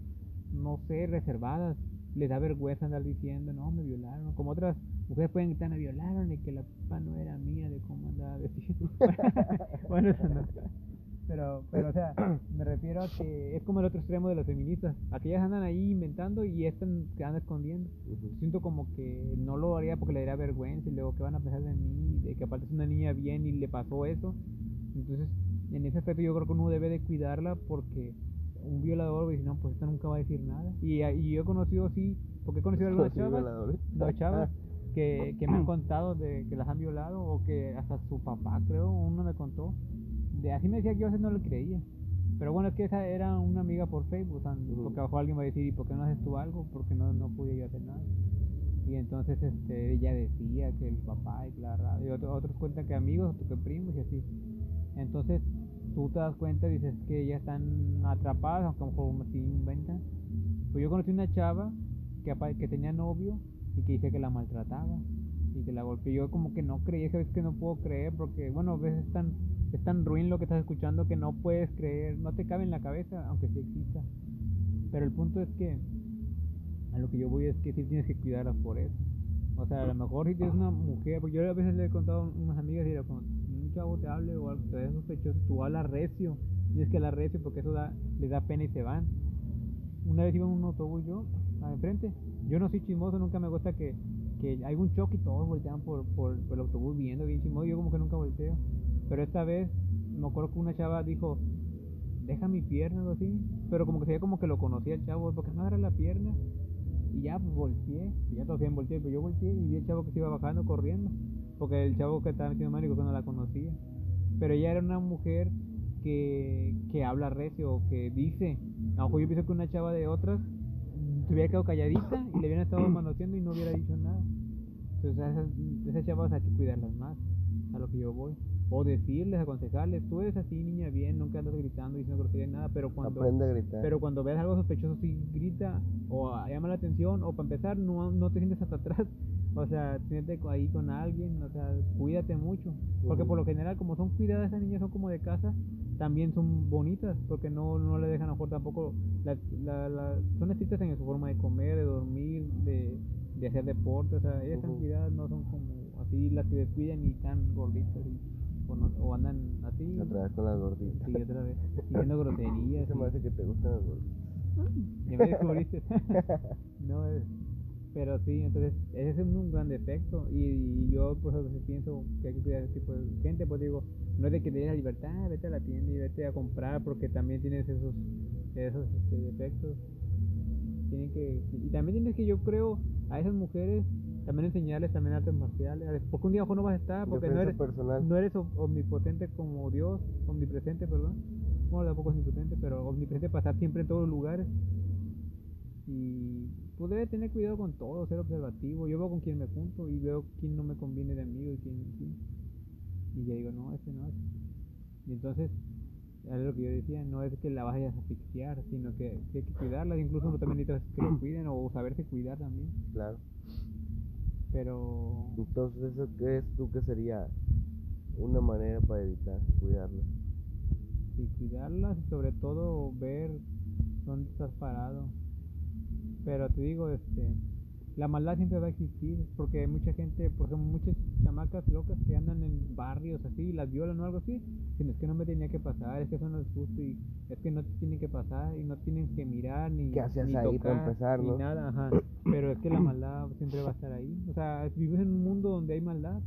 no sé, reservadas. Les da vergüenza andar diciendo, no, me violaron. Como otras mujeres pueden gritar, me violaron y que la culpa no era mía de cómo andaba vestido. [laughs] bueno, eso no. Pero, pero, o sea, me refiero a que es como el otro extremo de las feministas. Aquellas andan ahí inventando y estas que andan escondiendo. Siento como que no lo haría porque le daría vergüenza y luego que van a pensar de mí, de que aparte es una niña bien y le pasó eso. Entonces, en ese aspecto yo creo que uno debe de cuidarla porque un violador, pues, no, pues esta nunca va a decir nada. Y, y yo he conocido así, porque he conocido algunas Sí, chavas, violadores. no, chavas, que, que me han [clears throat] contado de que las han violado o que hasta su papá, creo, uno me contó. De, así me decía que yo a veces no le creía. Pero bueno, es que esa era una amiga por Facebook, porque a mejor alguien va a decir, ¿y por qué no haces tú algo? Porque no, no pude yo hacer nada. Y entonces este, ella decía que el papá y la y otro- otros cuentan que amigos, otros que primos y así. Entonces, tú te das cuenta dices que ya están atrapadas, aunque a lo mejor así inventan. Pues yo conocí una chava que, que tenía novio y que dice que la maltrataba y que la golpeó. Yo como que no creía, veces que no puedo creer porque, bueno, a veces es tan, es tan ruin lo que estás escuchando que no puedes creer, no te cabe en la cabeza, aunque sí exista. Pero el punto es que a lo que yo voy es que sí tienes que cuidarlas por eso. O sea, a lo mejor si tienes una mujer, porque yo a veces le he contado a unas amigas y era cuando un chavo te hable o algo, te ve sospechoso, tú hablas recio, tienes que hablar recio porque eso da, les da pena y se van. Una vez iba en un autobús yo, a enfrente, yo no soy chismoso, nunca me gusta que, que hay un choque y todos voltean por, el autobús viendo bien chismoso, yo como que nunca volteo. Pero esta vez me acuerdo que una chava dijo, deja mi pierna o así, pero como que se veía como que lo conocía el chavo, porque no agarra la pierna. Y ya pues volteé, y ya todos bien volteé, pero yo volteé y vi al chavo que se iba bajando corriendo, porque el chavo que estaba metiendo mano dijo no la conocía. Pero ella era una mujer que, que habla recio, que dice, a lo mejor yo pienso que una chava de otras se hubiera quedado calladita y le hubieran estado manoteando y no hubiera dicho nada. Entonces esas, esas chavas hay que cuidarlas más, a lo que yo voy. O decirles, aconsejarles, tú eres así, niña, bien, nunca andas gritando, diciendo grosería, nada, pero cuando... Aprende a gritar. Pero cuando veas algo sospechoso, sí grita o llama la atención, o para empezar, no, no te sientes hasta atrás. O sea, siéntate ahí con alguien, o sea, cuídate mucho. Porque por lo general, como son cuidadas esas niñas, son como de casa, también son bonitas, porque no, no le dejan a mejor tampoco. La, la, la- son estrictas en su forma de comer, de dormir, de, de hacer deporte, o sea, ellas están Ujú. cuidadas, no son como así las que descuidan y tan gorditas, y- o, no- o andan así. Otra vez con las gorditas. Sí, otra vez, [laughs] diciendo groserías. Se me hace que te gustan las gorditas. [laughs] ya me descubriste. [laughs] no, es- pero sí, entonces ese es un gran defecto y, y yo por eso pienso que hay que cuidar a ese tipo de gente, pues digo, no es de que te des la libertad, vete a la tienda y vete a comprar porque también tienes esos, esos este, defectos. Tienen que, y también tienes que, yo creo, a esas mujeres también enseñarles también artes marciales, porque un día ojo no vas a estar, porque no eres, personal. no eres om- omnipotente como Dios, omnipresente, perdón. Bueno, tampoco es omnipotente, pero omnipresente para estar siempre en todos los lugares. Y pues debe tener cuidado con todo, ser observativo. Yo veo con quién me junto y veo quién no me conviene de amigo y quién sí. Y ya digo, no, este no es. Y entonces, es lo que yo decía, no es que la vayas a asfixiar, sino que, que hay que cuidarla. Incluso uno también necesita que lo cuiden o saberse cuidar también. Claro. Pero Entonces, ¿eso crees tú que sería una manera para evitar cuidarlo? y cuidarlas y sobre todo ver dónde estás parado. Pero te digo, este, la maldad siempre va a existir, porque hay mucha gente, por ejemplo, muchas chamacas locas que andan en barrios así, y las violan o algo así, dicen, es que no me tenía que pasar, es que eso no es justo, y es que no te tienen que pasar, y no tienen que mirar, ni, ¿Qué hacías ni ahí para tocar, empezar, ni no? nada, ajá. Pero es que la maldad siempre va a estar ahí. O sea, vives en un mundo donde hay maldad,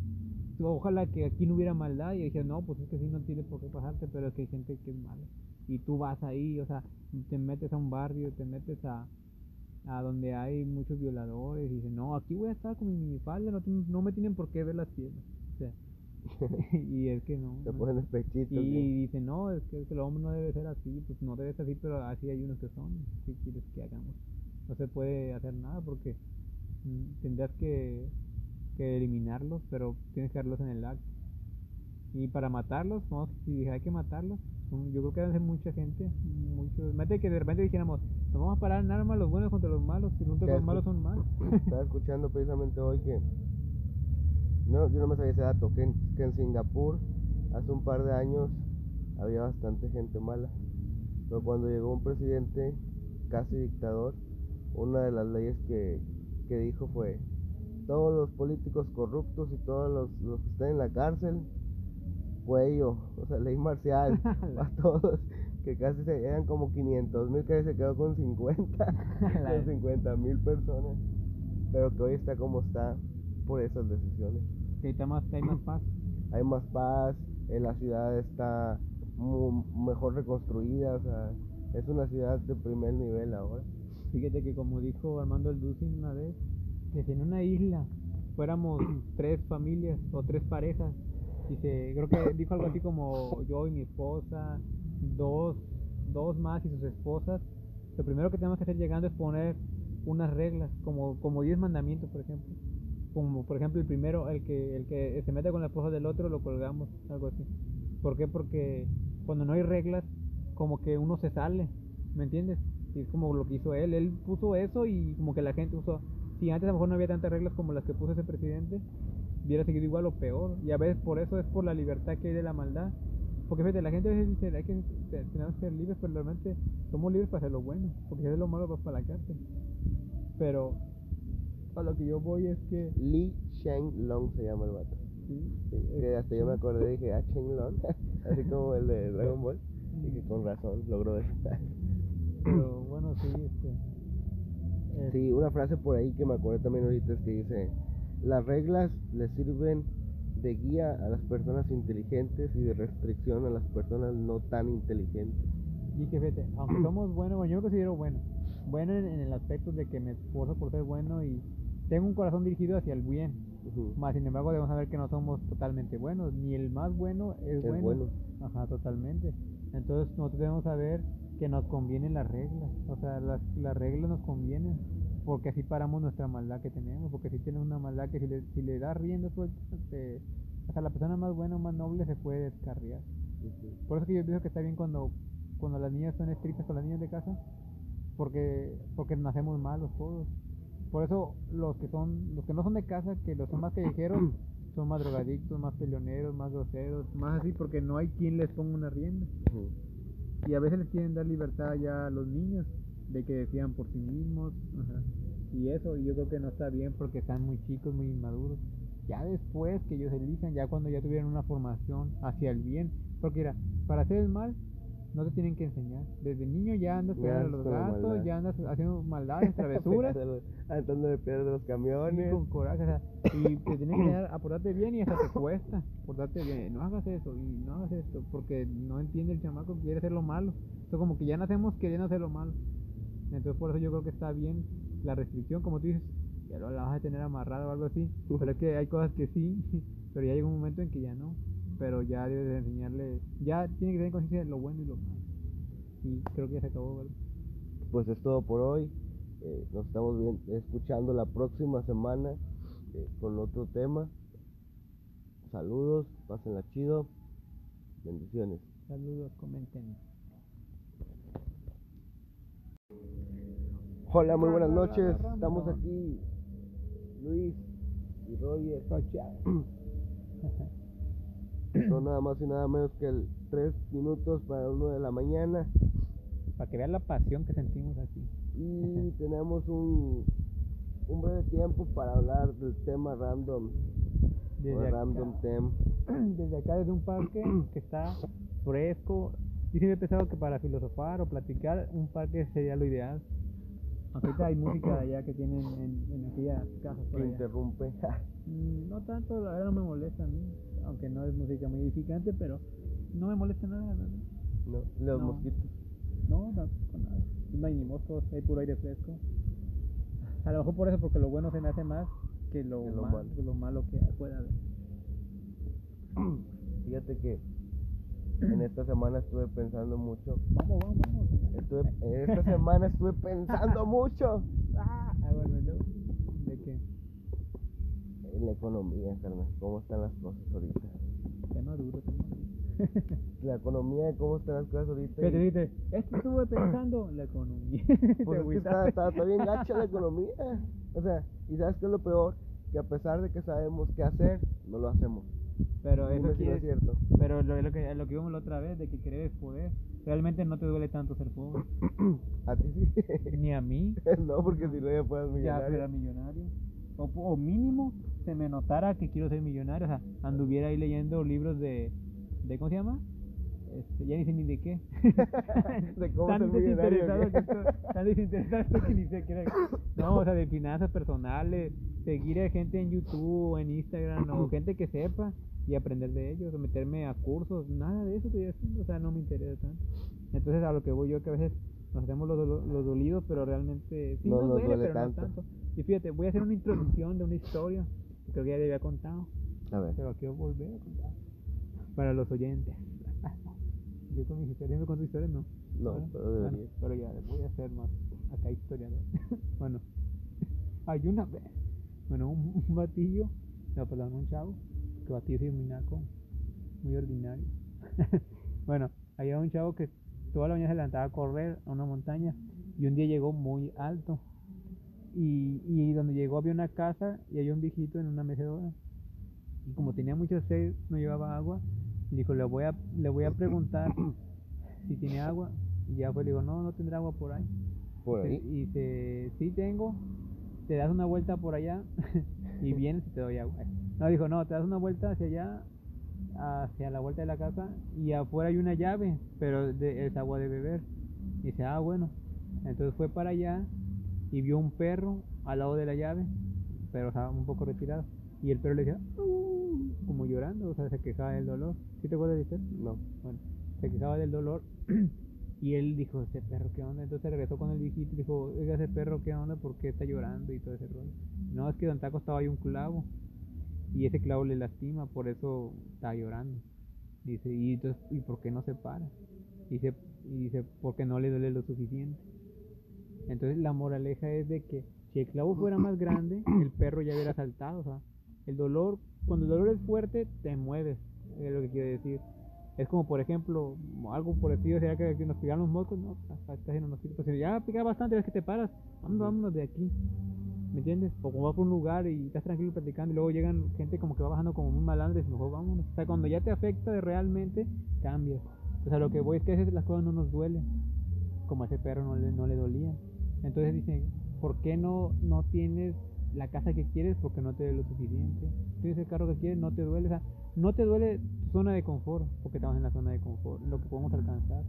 ojalá que aquí no hubiera maldad y dije no pues es que sí no tiene por qué pasarte pero es que hay gente que es mala y tú vas ahí o sea te metes a un barrio te metes a a donde hay muchos violadores y dices no aquí voy a estar con mi minifalda no, no me tienen por qué ver las piernas o sea, [laughs] y es que no, no. ponen pechitos. y dice no es que, es que el hombre no debe ser así pues no debe ser así pero así hay unos que son si quieres que hagamos no se puede hacer nada porque mm, tendrás que, que eliminarlos pero tienes que darlos en el acto y para matarlos no si hay que matarlos yo creo que debe ser mucha gente muchos mete que de repente dijéramos nos vamos a parar en armas los buenos contra los malos y los malos son más [laughs] Estaba escuchando precisamente hoy que. No, yo no me sabía ese dato. Que en, que en Singapur, hace un par de años, había bastante gente mala. Pero cuando llegó un presidente casi dictador, una de las leyes que, que dijo fue: todos los políticos corruptos y todos los, los que estén en la cárcel, cuello, o sea, ley marcial [laughs] a todos. Que casi se, eran como 500 mil, que se quedó con 50, [laughs] La- con 50 mil personas. Pero que hoy está como está por esas decisiones. que está más hay más paz [clears throat] Hay más paz, eh, la ciudad está mu- mejor reconstruida, o sea, es una ciudad de primer nivel ahora. Fíjate que como dijo Armando el Ducin una vez, que si en una isla fuéramos [clears throat] tres familias o tres parejas, dice, creo que dijo algo así como yo y mi esposa, dos, dos más y sus esposas, lo primero que tenemos que hacer llegando es poner unas reglas, como, como diez mandamientos, por ejemplo. Como por ejemplo el primero, el que, el que se mete con la esposa del otro, lo colgamos, algo así. ¿Por qué? Porque cuando no hay reglas, como que uno se sale, ¿me entiendes? Y es como lo que hizo él, él puso eso y como que la gente usó, si antes a lo mejor no había tantas reglas como las que puso ese presidente, hubiera seguido igual o peor. Y a veces por eso es por la libertad que hay de la maldad. Porque fíjate, la gente a veces dice, hay que, tenemos que ser libres, pero realmente somos libres para hacer lo bueno, porque si haces lo malo vas para la cárcel. Pero a lo que yo voy es que... Lee Sheng Long se llama el vato. Sí, Sí, que hasta yo me acordé y dije, ah, Sheng Long, [laughs] así como el de [laughs] Dragon Ball. Y que con razón logró eso. [laughs] pero bueno, sí, este... eh, Sí, una frase por ahí que me acordé también ahorita es que dice, las reglas le sirven de guía a las personas inteligentes y de restricción a las personas no tan inteligentes. Y que fíjate, aunque [clears throat] somos buenos, bueno, yo me considero bueno. Bueno en, en el aspecto de que me esfuerzo por ser bueno y tengo un corazón dirigido hacia el bien. Más sin embargo, debemos saber que no somos totalmente buenos. Ni el más bueno es, Es bueno. Ajá, totalmente. Entonces, nosotros debemos saber que nos convienen las reglas. O sea, las, las reglas nos convienen. Porque así paramos nuestra maldad que tenemos. Porque si tienes una maldad que si le, si le das rienda suelta, te- o sea, la persona más buena o más noble se puede descarriar. Por eso que yo pienso que está bien cuando, cuando las niñas son estrictas con las niñas de casa, porque, porque nacemos malos todos. Por eso los que son, los que no son de casa, que los son más callejeros, [coughs] son más drogadictos, más peleoneros, más groseros, más así, porque no hay quien les ponga una rienda. Y a veces les quieren dar libertad ya a los niños, de que decidan por sí mismos. ajá. Y eso yo creo que no está bien porque están muy chicos, muy inmaduros. Ya después que ellos elijan, ya cuando ya tuvieron una formación hacia el bien. Porque mira, para hacer el mal, no te tienen que enseñar. Desde niño ya andas pegando los gatos, ya andas haciendo maldades, [laughs] travesuras. Andando de piedra de los y camiones. con coraje, o sea, y te tienen que enseñar a portarte bien y hasta te cuesta portarte bien. No hagas eso y no hagas esto, porque no entiende el chamaco que quiere hacer lo malo. Entonces, como que ya nacemos queriendo hacer lo malo. Entonces, por eso yo creo que está bien la restricción, como tú dices, ya lo la vas a tener amarrado o algo así. Pero es que hay cosas que sí, [laughs] pero ya llega un momento en que ya no. Pero ya debes de enseñarle, ya tiene que tener conciencia de lo bueno y lo malo. Y creo que ya se acabó, ¿verdad? Pues es todo por hoy. Eh, nos estamos bien, escuchando la próxima semana eh, con otro tema. Saludos, pásenla chido. Bendiciones. Saludos, comenten. Hola, muy buenas noches. Estamos aquí, Luis y Roger. [coughs] Son nada más y nada menos que el 3 minutos para uno de la mañana. Para que vean la pasión que sentimos aquí. Y [laughs] tenemos un, un breve tiempo para hablar del tema random. o Desde acá, random tem. [clears throat] desde acá, desde un parque [coughs] que está fresco. Yo siempre he pensado que para filosofar o platicar, un parque sería lo ideal. Aunque ahorita hay música allá que tienen en, en aquellas casas por Que allá. interrumpe. Mm, No tanto, la verdad no me molesta a mí. Aunque no es música muy edificante, pero no me molesta nada, verdad. no, los No. mosquitos. No, no, con nada. No hay ni moscos, hay puro aire fresco. A lo mejor por eso, porque lo bueno se me hace más que lo, Que lo mal- malo. que lo malo que pueda haber. [clears throat] Fíjate que en esta semana estuve pensando mucho. Vamos, vamos, vamos. Estuve, en esta semana estuve pensando mucho Ah, ah, bueno, ¿y luego? ¿De qué? en la economía, carnal. ¿Cómo están las cosas ahorita? Tema duro, tema duro. [laughs] La economía, ¿cómo están las cosas ahorita? ¿Qué te? Esto estuve pensando, la economía. [laughs] pues es que está, está, está bien gacha la economía. O sea, ¿y sabes qué es lo peor? Que a pesar de que sabemos qué hacer, no lo hacemos. Pero eso no es cierto. pero lo, lo que lo que vimos la otra vez de que querer es poder, realmente no te duele tanto ser pobre, [clears throat] A ti sí. [laughs] ni a mí. [laughs] no, porque si no ya puedes ya millonario. fuera millonario. O, o mínimo se me notara que quiero ser millonario, o sea, anduviera ahí leyendo libros de, de ¿cómo se llama? Este, ya ni sé ni de qué. [laughs] De cómo tan desinteresado que estoy, tan desinteresado estoy que ni sé qué. No, o sea, de finanzas personales, seguir a gente en YouTube o en Instagram o [clears throat] gente que sepa y aprender de ellos, o meterme a cursos, nada de eso estoy haciendo, o sea, no me interesa tanto. Entonces a lo que voy yo que a veces nos hacemos los, dolo- los dolidos, pero realmente sí No nos duele, duele pero tanto. no tanto. Y fíjate, voy a hacer una introducción de una historia que creo que ya le había contado, A ver. pero quiero volver a contar para los oyentes. Yo con mis historias, ¿me cuento historias? No. No, Bueno, pero bueno, debería. pero ya voy a hacer más acá historiador. [laughs] bueno, [laughs] hay una vez, bueno, un, un batillo, no, perdón, un chavo, que batillo es muy naco, muy ordinario. [laughs] bueno, Había un chavo que toda la mañana se levantaba a correr a una montaña y un día llegó muy alto. Y, y donde llegó había una casa y había un viejito en una mecedora. Y como tenía mucha sed, no llevaba agua, dijo, le voy a, le voy a preguntar [coughs] si tiene agua. Y ya fue, le digo, no, no tendrá agua por ahí. Por. Y dice, sí tengo, te das una vuelta por allá [laughs] y vienes y te doy agua. No, dijo, no, te das una vuelta hacia allá, hacia la vuelta de la casa y afuera hay una llave, pero de- es agua de beber. Y dice, ah, bueno. Entonces fue para allá y vio un perro al lado de la llave, pero estaba un poco retirado. Y el perro le decía, "Uh", como llorando, o sea, se quejaba del dolor. ¿Sí te acuerdas de? No. Bueno, se quejaba del dolor [clears throat] y él dijo, ese perro, ¿qué onda? Entonces regresó con el viejito y dijo, oiga, ese perro, ¿qué onda? ¿Por qué está llorando? Y todo ese rollo. No, es que Don Taco estaba ahí un clavo y ese clavo le lastima, por eso está llorando. Dice, ¿y, entonces, ¿y por qué no se para? Dice, y dice, porque no le duele lo suficiente. Entonces la moraleja es de que si el clavo fuera más grande, el perro ya hubiera saltado. O sea, el dolor, cuando el dolor es fuerte, te mueves, es lo que quiere decir. Es como, por ejemplo, algo por el estilo, sería que, nos picaron los mocos, no, no nos pica. Pues si ya pica bastante, ves que te paras, vámonos, vámonos de aquí. ¿Me entiendes? O como vas por un lugar y estás tranquilo platicando y luego llegan gente como que va bajando como muy malandro y mejor vámonos. O sea, cuando ya te afecta realmente, cambias. O sea, lo que voy es que a veces las cosas no nos duelen, como a ese perro no le, no le dolía. Entonces dicen, ¿por qué no, no tienes la casa que quieres? Porque no te duele lo suficiente. Tienes el carro que quieres, no te duele. O sea, no te duele tu zona de confort, porque estamos en la zona de confort, lo que podemos alcanzar.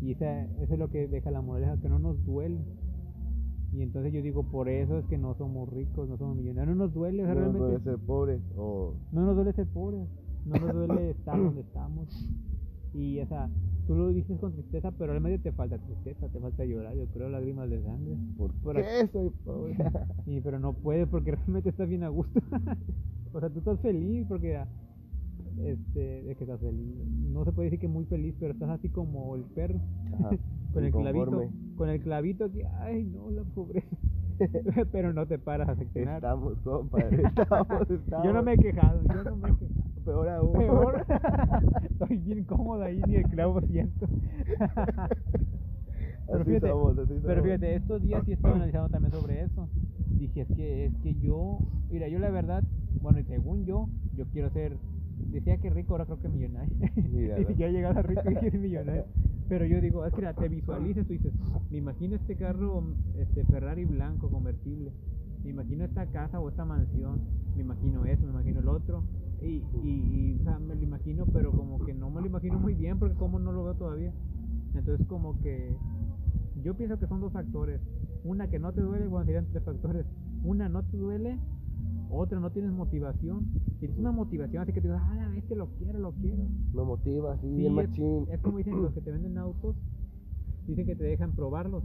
Y esa, eso es lo que deja la moraleja, que no nos duele. Y entonces yo digo, por eso es que no somos ricos, no somos millonarios. No nos duele, o sea, No realmente. puede ser pobre o No nos duele ser pobres, no nos duele [coughs] estar donde estamos. Y, o sea, tú lo dices con tristeza, pero realmente te falta tristeza, te falta llorar, yo creo, lágrimas de sangre. ¿por Por qué soy pobre? [laughs] Y, pero no puedes porque [laughs] realmente estás bien a gusto. [laughs] o sea, tú estás feliz porque, este, de que estás feliz. No se puede decir que muy feliz, pero estás así como el perro, Ajá, con el clavito, con el clavito que, ay, no, la pobreza. pero no te paras a seccionar. Estamos, compadre, estamos, estamos. Yo no me he quejado, yo no me he quejado. Peor aún. Peor. [laughs] Estoy bien cómodo ahí, ni el clavo siento. [laughs] pero fíjate, somos, pero fíjate, estos días sí estaba analizando también sobre eso. Dije, es que, es que yo, mira, yo la verdad, bueno, y según yo, yo quiero ser, decía que rico, ahora creo que millonario. Ni ¿no? siquiera llegar a rico y que es millonario. Pero yo digo, es que mira, te visualizas, tú dices, me imagino este carro, este Ferrari blanco convertible, me imagino esta casa o esta mansión, me imagino eso, me imagino el otro, y, y, y, o sea, me lo imagino, pero como que no me lo imagino muy bien porque como no lo veo todavía. Entonces como que yo pienso que son dos factores. Una que no te duele, bueno, serían tres factores. Una no te duele, otra no tienes motivación. Si tienes una motivación, así que te digas, ah, la bestia, lo quiero, lo quiero. Me motiva, sí, machín. es como dicen los que te venden autos, dicen que te dejan probarlos.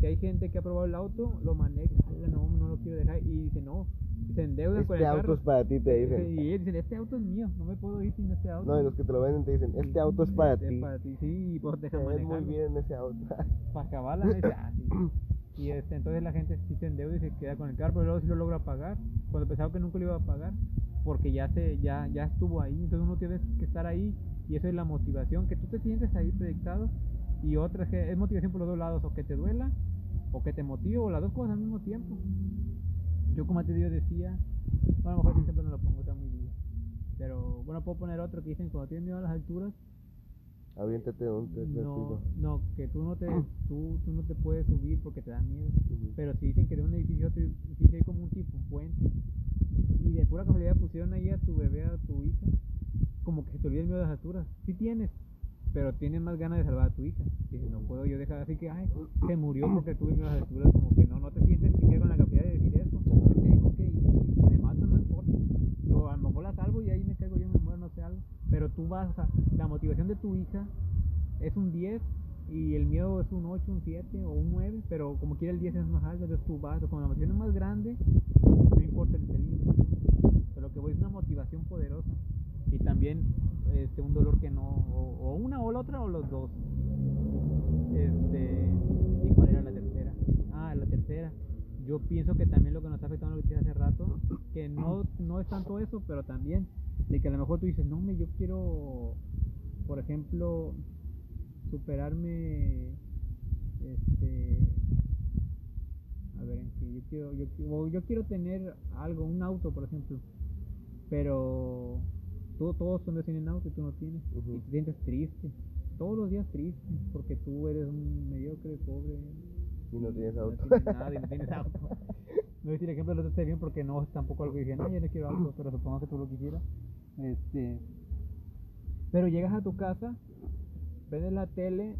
Que hay gente que ha probado el auto, lo maneja, "Ala, no, no lo quiero dejar, y dice, no, se endeudan con Este el auto carro. es para ti, te dicen. Y ellos dicen, este auto es mío, no me puedo ir sin este auto. No, y los que te lo venden te dicen, este auto es para Este ti. Es para ti, sí, y Te dejan ves muy bien en ese auto. [laughs] Para acabarla, dice, ah, sí. [coughs] Y este, entonces la gente sí se endeuda y se queda con el carro, pero luego sí lo logra pagar. Cuando pensaba que nunca lo iba a pagar, porque ya se ya ya estuvo ahí. Entonces uno tiene que estar ahí y eso es la motivación, que tú te sientes ahí proyectado. Y otra es que es motivación por los dos lados, o que te duela, o que te motive, o las dos cosas al mismo tiempo. Yo como te digo decía, bueno, a lo mejor ese ejemplo no lo pongo, está muy bien. Pero bueno, puedo poner otro que dicen cuando tienes miedo a las alturas, Aviéntate un no, no, que tú no te [clears throat] tú, tú no te puedes subir porque te da miedo. Pero si dicen que de un edificio a otro edificio hay como un tipo, un puente. Y de pura casualidad pusieron ahí a tu bebé, a tu hija, como que se te olvida el miedo a las alturas. Sí tienes, pero tienes más ganas de salvar a tu hija. Dices, no puedo yo dejar así que, ay, se murió porque tuve miedo a las alturas. Como que no, no te sientes ni siquiera con la capacidad de decir eso. Que tengo que ir, si me mato no importa. Yo a lo mejor la salvo y ahí me caigo yo, me muero, no sé algo. Pero tú vas, o sea, la motivación de tu hija es un 10 y el miedo es un 8, un 7 o un 9, pero como quiera el 10 es más alto, entonces tú vas, con la motivación es más grande, no importa el peligro. Pero lo que voy es una motivación poderosa y también este, un dolor que no, o, o una o la otra o los dos. Este, ¿y cuál era la tercera? Ah, la tercera. Yo pienso que también lo que nos está afectando lo que hace rato, que no, no es tanto eso, pero también de que a lo mejor tú dices, no, me, yo quiero, por ejemplo, superarme, este, a ver, en que yo quiero, yo, yo quiero tener algo, un auto, por ejemplo, pero tú, todos son tienen auto y tú no tienes, y te sientes triste, todos los días triste, porque tú eres un mediocre, pobre, Y no tienes auto. No tienes [laughs] nada y no tienes auto. No voy a decir el ejemplo, no esté bien porque no es tampoco algo que dije, no, yo no quiero auto, pero supongo que tú lo quisieras. Este, pero llegas a tu casa, ves la tele,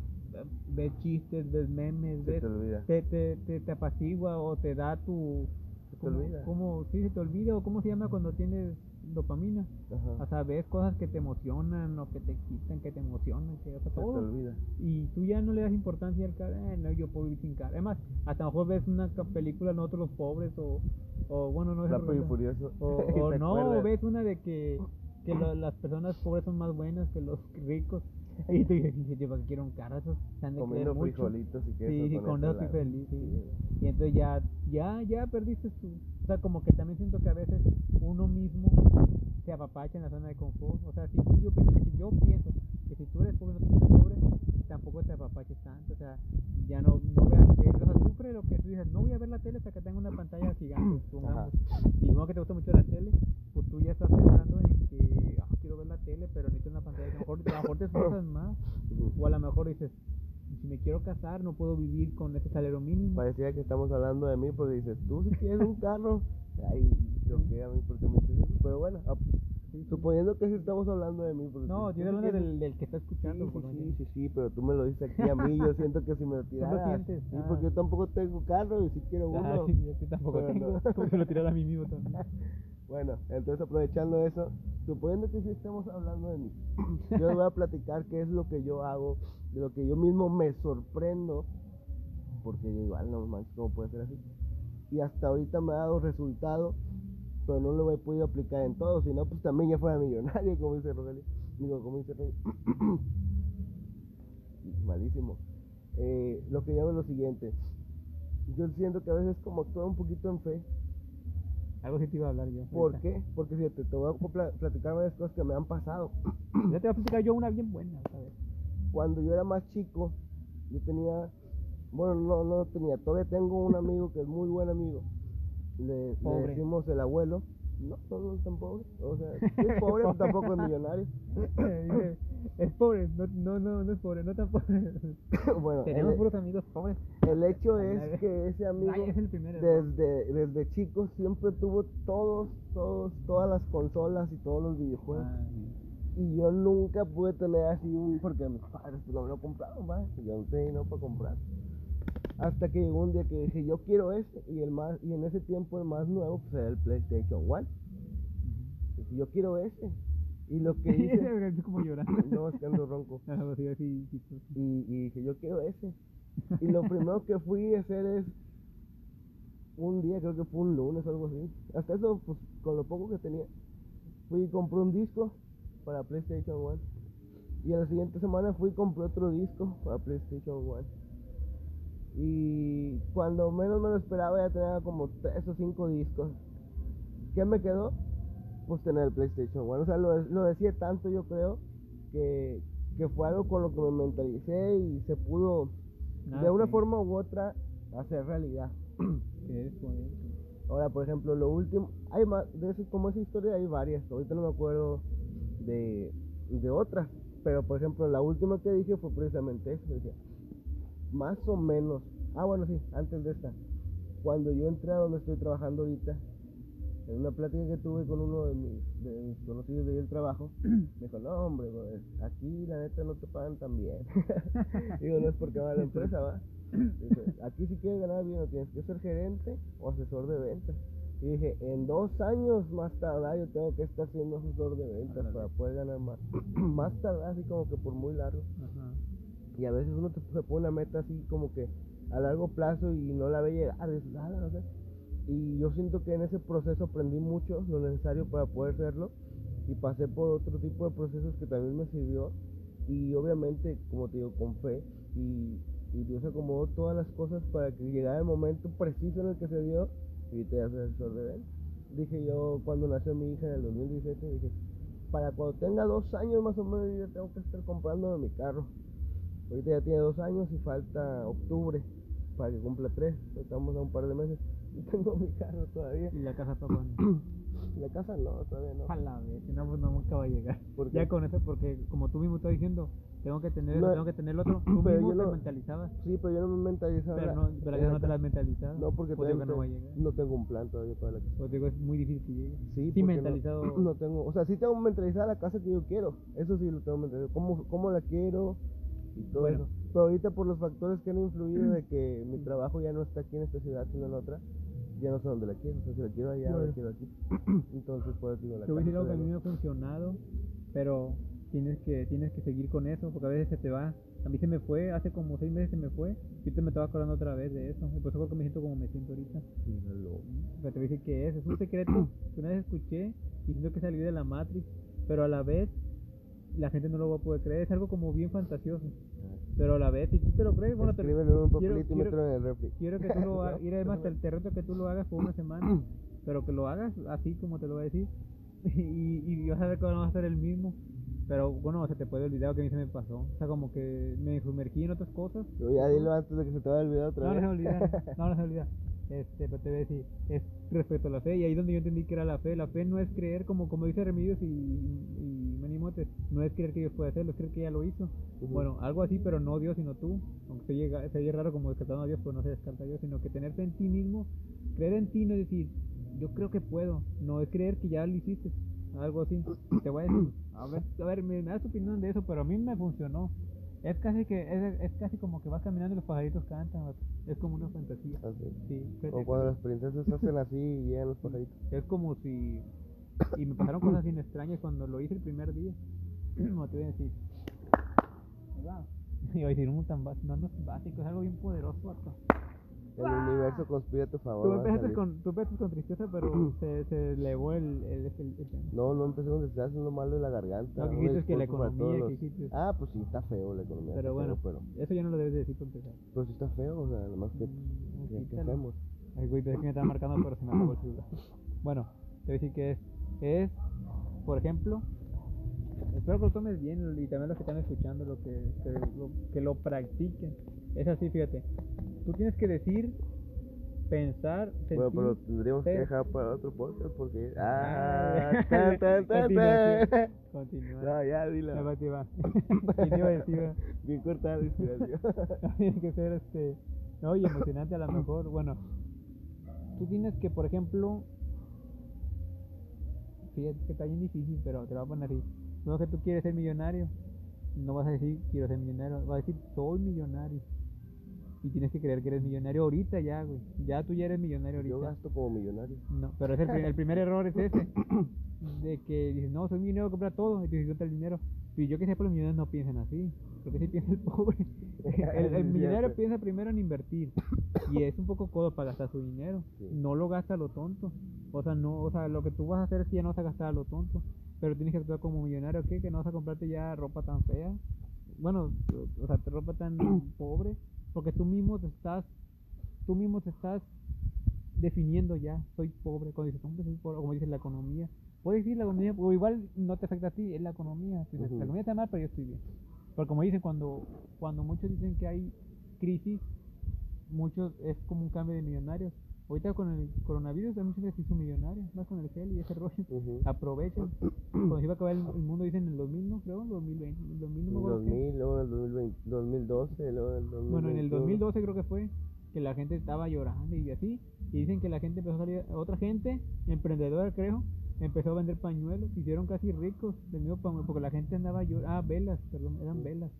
ves chistes, ves memes, ves, te te, te, te, apacigua o te da tu... Se te ¿cómo- olvida. cómo- sí, se te olvida o cómo se llama cuando tienes dopamina. O Ajá. sea, ves cosas que te emocionan o que te quitan, que te emocionan, que o sea, te todo olvida. y tú ya no le das importancia al carro, eh, no, yo puedo vivir sin carro. Además, hasta a lo mejor ves una película nosotros los pobres o, o bueno, no es furioso. o, [laughs] o no, acuerdas. ves una de que, que lo- las personas pobres son más buenas que los ricos. [laughs] Y tú dices, "Dije, yo para qué quiero un creer Comiendo mucho". frijolitos y queso. Sí, sí, con la- feliz. Y entonces ya, ya, ya perdiste tu. O sea, como que también siento que a veces uno mismo se apapacha en la zona de confort. O sea, si tú, yo pienso que si yo pienso que si tú eres pobre, no eres pobre, tampoco te apapaches tanto. O sea, ya no, no veas tele. O sea, sufre lo que tú dices. No voy a ver la tele hasta que tenga una pantalla gigante, [clears throat] supongamos. Y no que te gusta mucho la tele, pues tú ya estás pensando en que ah, quiero ver la tele, pero necesito una pantalla que a lo mejor, a lo mejor te esfuerzas más. [clears throat] O a lo mejor dices, si me quiero casar, no puedo vivir con ese salario mínimo. Parecía que estamos hablando de mí porque dices, tú si quieres un carro. Ay, choqué a mí porque me dices. Pero bueno, suponiendo que sí estamos hablando de mí. Porque No, yo estoy hablando del, del que está escuchando. sí, por sí, sí, sí, pero tú me lo dices aquí a mí, yo [laughs] siento que si me lo tiraras, sientes? sí, Ah. porque yo tampoco tengo carro y si quiero uno. [laughs] Yo sí tampoco Pero tengo. no. [laughs] Como se lo tirar a mí mismo también. Bueno, entonces aprovechando eso, suponiendo que sí estamos hablando de mí, [clears throat] yo les voy a platicar qué es lo que yo hago, de lo que yo mismo me sorprendo, porque yo igual no manches, ¿cómo puede ser así? Y hasta ahorita me ha dado resultado, pero no lo he podido aplicar en todo, si no, pues también ya fuera millonario, [laughs] como dice Rogelio, digo, como dice Rey. [clears throat] Malísimo. Eh, lo que hago es lo siguiente, yo siento que a veces como actúo un poquito en fe, Algo sí te iba a hablar yo. ¿Por ahorita. qué? Porque fíjate, te voy a pla- platicar varias cosas que me han pasado. [clears throat] Ya te voy a platicar yo una bien buena, ¿sabes? Cuando yo era más chico, yo tenía, bueno, no, no tenía, todavía tengo un amigo que es muy buen amigo. Le, le Pobre. decimos el abuelo. No, no, no es tan pobre. O sea, es [laughs] pobre, pero tampoco es millonario. [laughs] Es pobre, no, no, no, no es pobre, no tan pobre. [laughs] bueno, Tenemos el, puros amigos pobres. el hecho es que ese amigo Ay, es el primero. error. desde, desde chico siempre tuvo todos, todos, todas las consolas y todos los videojuegos. Ay, Y yo nunca pude tener así un, porque mis padres pues, no lo compraron, ¿va? Y yo no tenía dinero para comprar. Hasta que llegó un día que dije, yo quiero este, y el más, y en ese tiempo el más nuevo, pues era el PlayStation One. Dije, yo quiero este. Y lo que [laughs] hice, Es como llorando. [laughs] no, es que ando ronco. [laughs] Ah, pues. Y, y dije, yo quiero ese. Y lo primero que fui a hacer es, un día, creo que fue un lunes o algo así. Hasta eso, pues con lo poco que tenía, fui y compré un disco para PlayStation One. Y a la siguiente semana fui y compré otro disco para PlayStation One. Y cuando menos me lo esperaba ya tenía como tres o cinco discos. ¿Qué me quedó? Pues tener el PlayStation One. O sea, lo, lo decía tanto yo creo que, que fue algo con lo que me mentalicé y se pudo Ah, de una sí. forma u otra hacer realidad. Que [clears throat] es. Ahora, por ejemplo, lo último, hay más, de eso, como esa historia hay varias, ahorita no me acuerdo de, de otras, pero por ejemplo, la última que dije fue precisamente eso, decía, más o menos, ah bueno, sí, antes de esta, cuando yo entré a donde estoy trabajando ahorita, en una plática que tuve con uno de mis, de mis conocidos de ahí del trabajo, [clears throat] me dijo, no hombre, güey, aquí la neta no te pagan tan bien. [laughs] Digo, no es porque va a la empresa, va. Aquí si quieres ganar bien, o tienes que ser gerente o asesor de ventas. Y dije, en dos años más tardar yo tengo que estar siendo asesor de ventas para poder ganar más. [clears throat] más tardar así como que por muy largo. Ajá. Y a veces uno te- se pone una meta así como que a largo plazo y no la ve llegar, es nada, no sé. Y yo siento que en ese proceso aprendí mucho lo necesario para poder hacerlo y pasé por otro tipo de procesos que también me sirvió y obviamente, como te digo, con fe y, y Dios acomodó todas las cosas para que llegara el momento preciso en el que se dio y ahorita ya soy asesor de ventas. Dije yo cuando nació mi hija en el 2017, dije, para cuando tenga dos años más o menos yo tengo que estar comprando mi carro. Ahorita ya tiene dos años y falta octubre para que cumpla tres. Estamos a un par de meses. [laughs] Y tengo mi carro todavía. ¿Y la casa para [clears throat] cuándo? La casa no, todavía no. A la vez, si no, pues no, nunca va a llegar. Ya con eso, porque como tú mismo estás diciendo, tengo que tener No, tengo que tener lo otro, [clears throat] tú pero mismo yo te no- mentalizabas. Sí, pero yo no me mentalizaba. Pero no, pero no te la mentalizado. No, porque pues todavía no va a llegar. no tengo un plan todavía para la casa. Pues digo, es muy difícil que llegue. Sí, Sí, no- mentalizado. [clears throat] No, tengo, o sea, sí tengo mentalizada la casa que yo quiero. Eso sí lo tengo mentalizado. ¿Cómo, cómo la quiero? Y todo Bueno. eso. Pero ahorita por los factores que han influido de que mi trabajo ya no está aquí en esta ciudad, sino en otra, ya no sé dónde la quiero. O sea, si la quiero allá o la quiero aquí. [clears throat] Entonces, pues digo, la Te voy a algo que a mí me ha funcionado, pero tienes que tienes que seguir con eso, porque a veces se te va. A mí se me fue, hace como seis meses se me fue, y ahorita me estaba acordando otra vez de eso. Y por eso creo que me siento como me siento ahorita. no. Míralo. Pero te voy a decir que es, es un secreto que una vez escuché y siento que salí de la Matrix, pero a la vez la gente no lo va a poder creer, es algo como bien fantasioso. Pero a la vez, si tú te lo crees, bueno, te, en un quiero- y quiero- en el quiero que tú lo hagas, [laughs] y además te, te reto que tú lo hagas por una semana, [clears throat] pero que lo hagas así como te lo voy a decir, [laughs] y, y vas a ver que no va a ser el mismo. Pero bueno, se te puede olvidar que a mí se me pasó. O sea, como que me sumergí en otras cosas. Pero ya dilo antes de que se te vaya olvidar otra No, no vez. se olvida, [laughs] no, no se olvida. Este, pero te voy a decir, es respecto a la fe, y ahí es donde yo entendí que era la fe. La fe no es creer, como, como dice Remedios y, y Manny No es creer que Dios puede hacerlo, es creer que ya lo hizo. Bueno, algo así, pero no Dios, sino tú. Aunque se llega, se oye raro como descartando a Dios, pues no se descarta a Dios, sino que tener fe en ti mismo, creer en ti, no es decir, yo creo que puedo, no es creer que ya lo hiciste, algo así. [coughs] Te voy a decir, a ver, a ver, me, me das tu opinión de eso, pero a mí me funcionó. Es casi que es, es casi como que vas caminando y los pajaritos cantan, es como una fantasía. Así. Sí, que cuando las princesas hacen así y llegan los pajaritos. Es como si. Y me pasaron cosas bien extrañas cuando lo hice el primer día. [clears throat] Como te voy a decir. Va. [laughs] Iba a decir un tan básico. No, no es básico, es algo bien poderoso. El universo conspira a tu favor. Tú empezaste, con, tú empezaste con tristeza, pero [clears throat] se, se elevó el, el, el, el. No, no empecé con desgracia, haciendo malo de la garganta. No, que dijiste que la economía, que los- dijiste. Ah, pues sí, está feo la economía. Pero bueno. feo, pero, Eso ya no lo debes de decir para empezar. pero sí está feo, o sea, nomás que, Mm, ¿qué, hacemos? Ay, güey, pensé que me estaba marcando, pero se me apagó el celular. [clears throat] Bueno, te voy a decir que es, es, por ejemplo, espero que lo tomes bien y también los que están escuchando lo que, que lo, que lo practiquen. Es así, fíjate. Tú tienes que decir, pensar, sentir. Bueno, pero tendríamos que dejar para otro podcast porque... Ah, Ah, [laughs] tan. [laughs] Continúa. No, ya, Ya dila. va, te [laughs] va. Bien cortada la inspiración. tiene que ser este no y emocionante a lo mejor bueno tú tienes que por ejemplo fíjate que está bien difícil pero te lo voy a poner así. No que tú quieres ser millonario no vas a decir quiero ser millonario vas a decir soy millonario y tienes que creer que eres millonario ahorita ya güey. Ya tú ya eres millonario Yo ahorita. gasto como millonario. no pero es el, pri- el primer error es ese [coughs] de que dices no soy millonario comprar todo y te disfruta el dinero y yo que sé, los millonarios no piensan así. Porque si piensa el pobre. [laughs] El, el Sí, millonario piensa primero en invertir. Y es un poco codo para gastar su dinero. Sí. No lo gasta lo tonto. O sea, no, o sea, lo que tú vas a hacer es que ya no vas a gastar a lo tonto. Pero tienes que actuar como millonario, ¿qué? Que no vas a comprarte ya ropa tan fea. Bueno, o sea, ropa tan [clears throat] pobre. Porque tú mismo te estás, tú mismo te estás definiendo ya, soy pobre. Cuando dices, hombre, soy pobre, como dices la economía. Puedes decir la economía, o igual no te afecta a ti, es la economía. Dices, Ujú. La economía está mal, pero yo estoy bien. Pero como dicen, cuando, cuando muchos dicen que hay crisis, muchos es como un cambio de millonarios. Ahorita con el coronavirus hay mucha gente que se hizo millonaria, más con el gel y ese rollo. Ujú. Aprovechen. Cuando se iba a acabar el, el mundo, dicen en el 2000, ¿no? Creo, en el 2020. En el 2000, no me En acuerdo qué. 2000, luego en el 2020, 2012, luego en el 2021. Bueno, en el 2012 creo que fue que la gente estaba llorando y así. Y dicen que la gente empezó a salir, otra gente, emprendedora creo, empezó a vender pañuelos, se hicieron casi ricos del mismo pañuelo, porque la gente andaba llorando. Ah, velas, perdón, eran velas.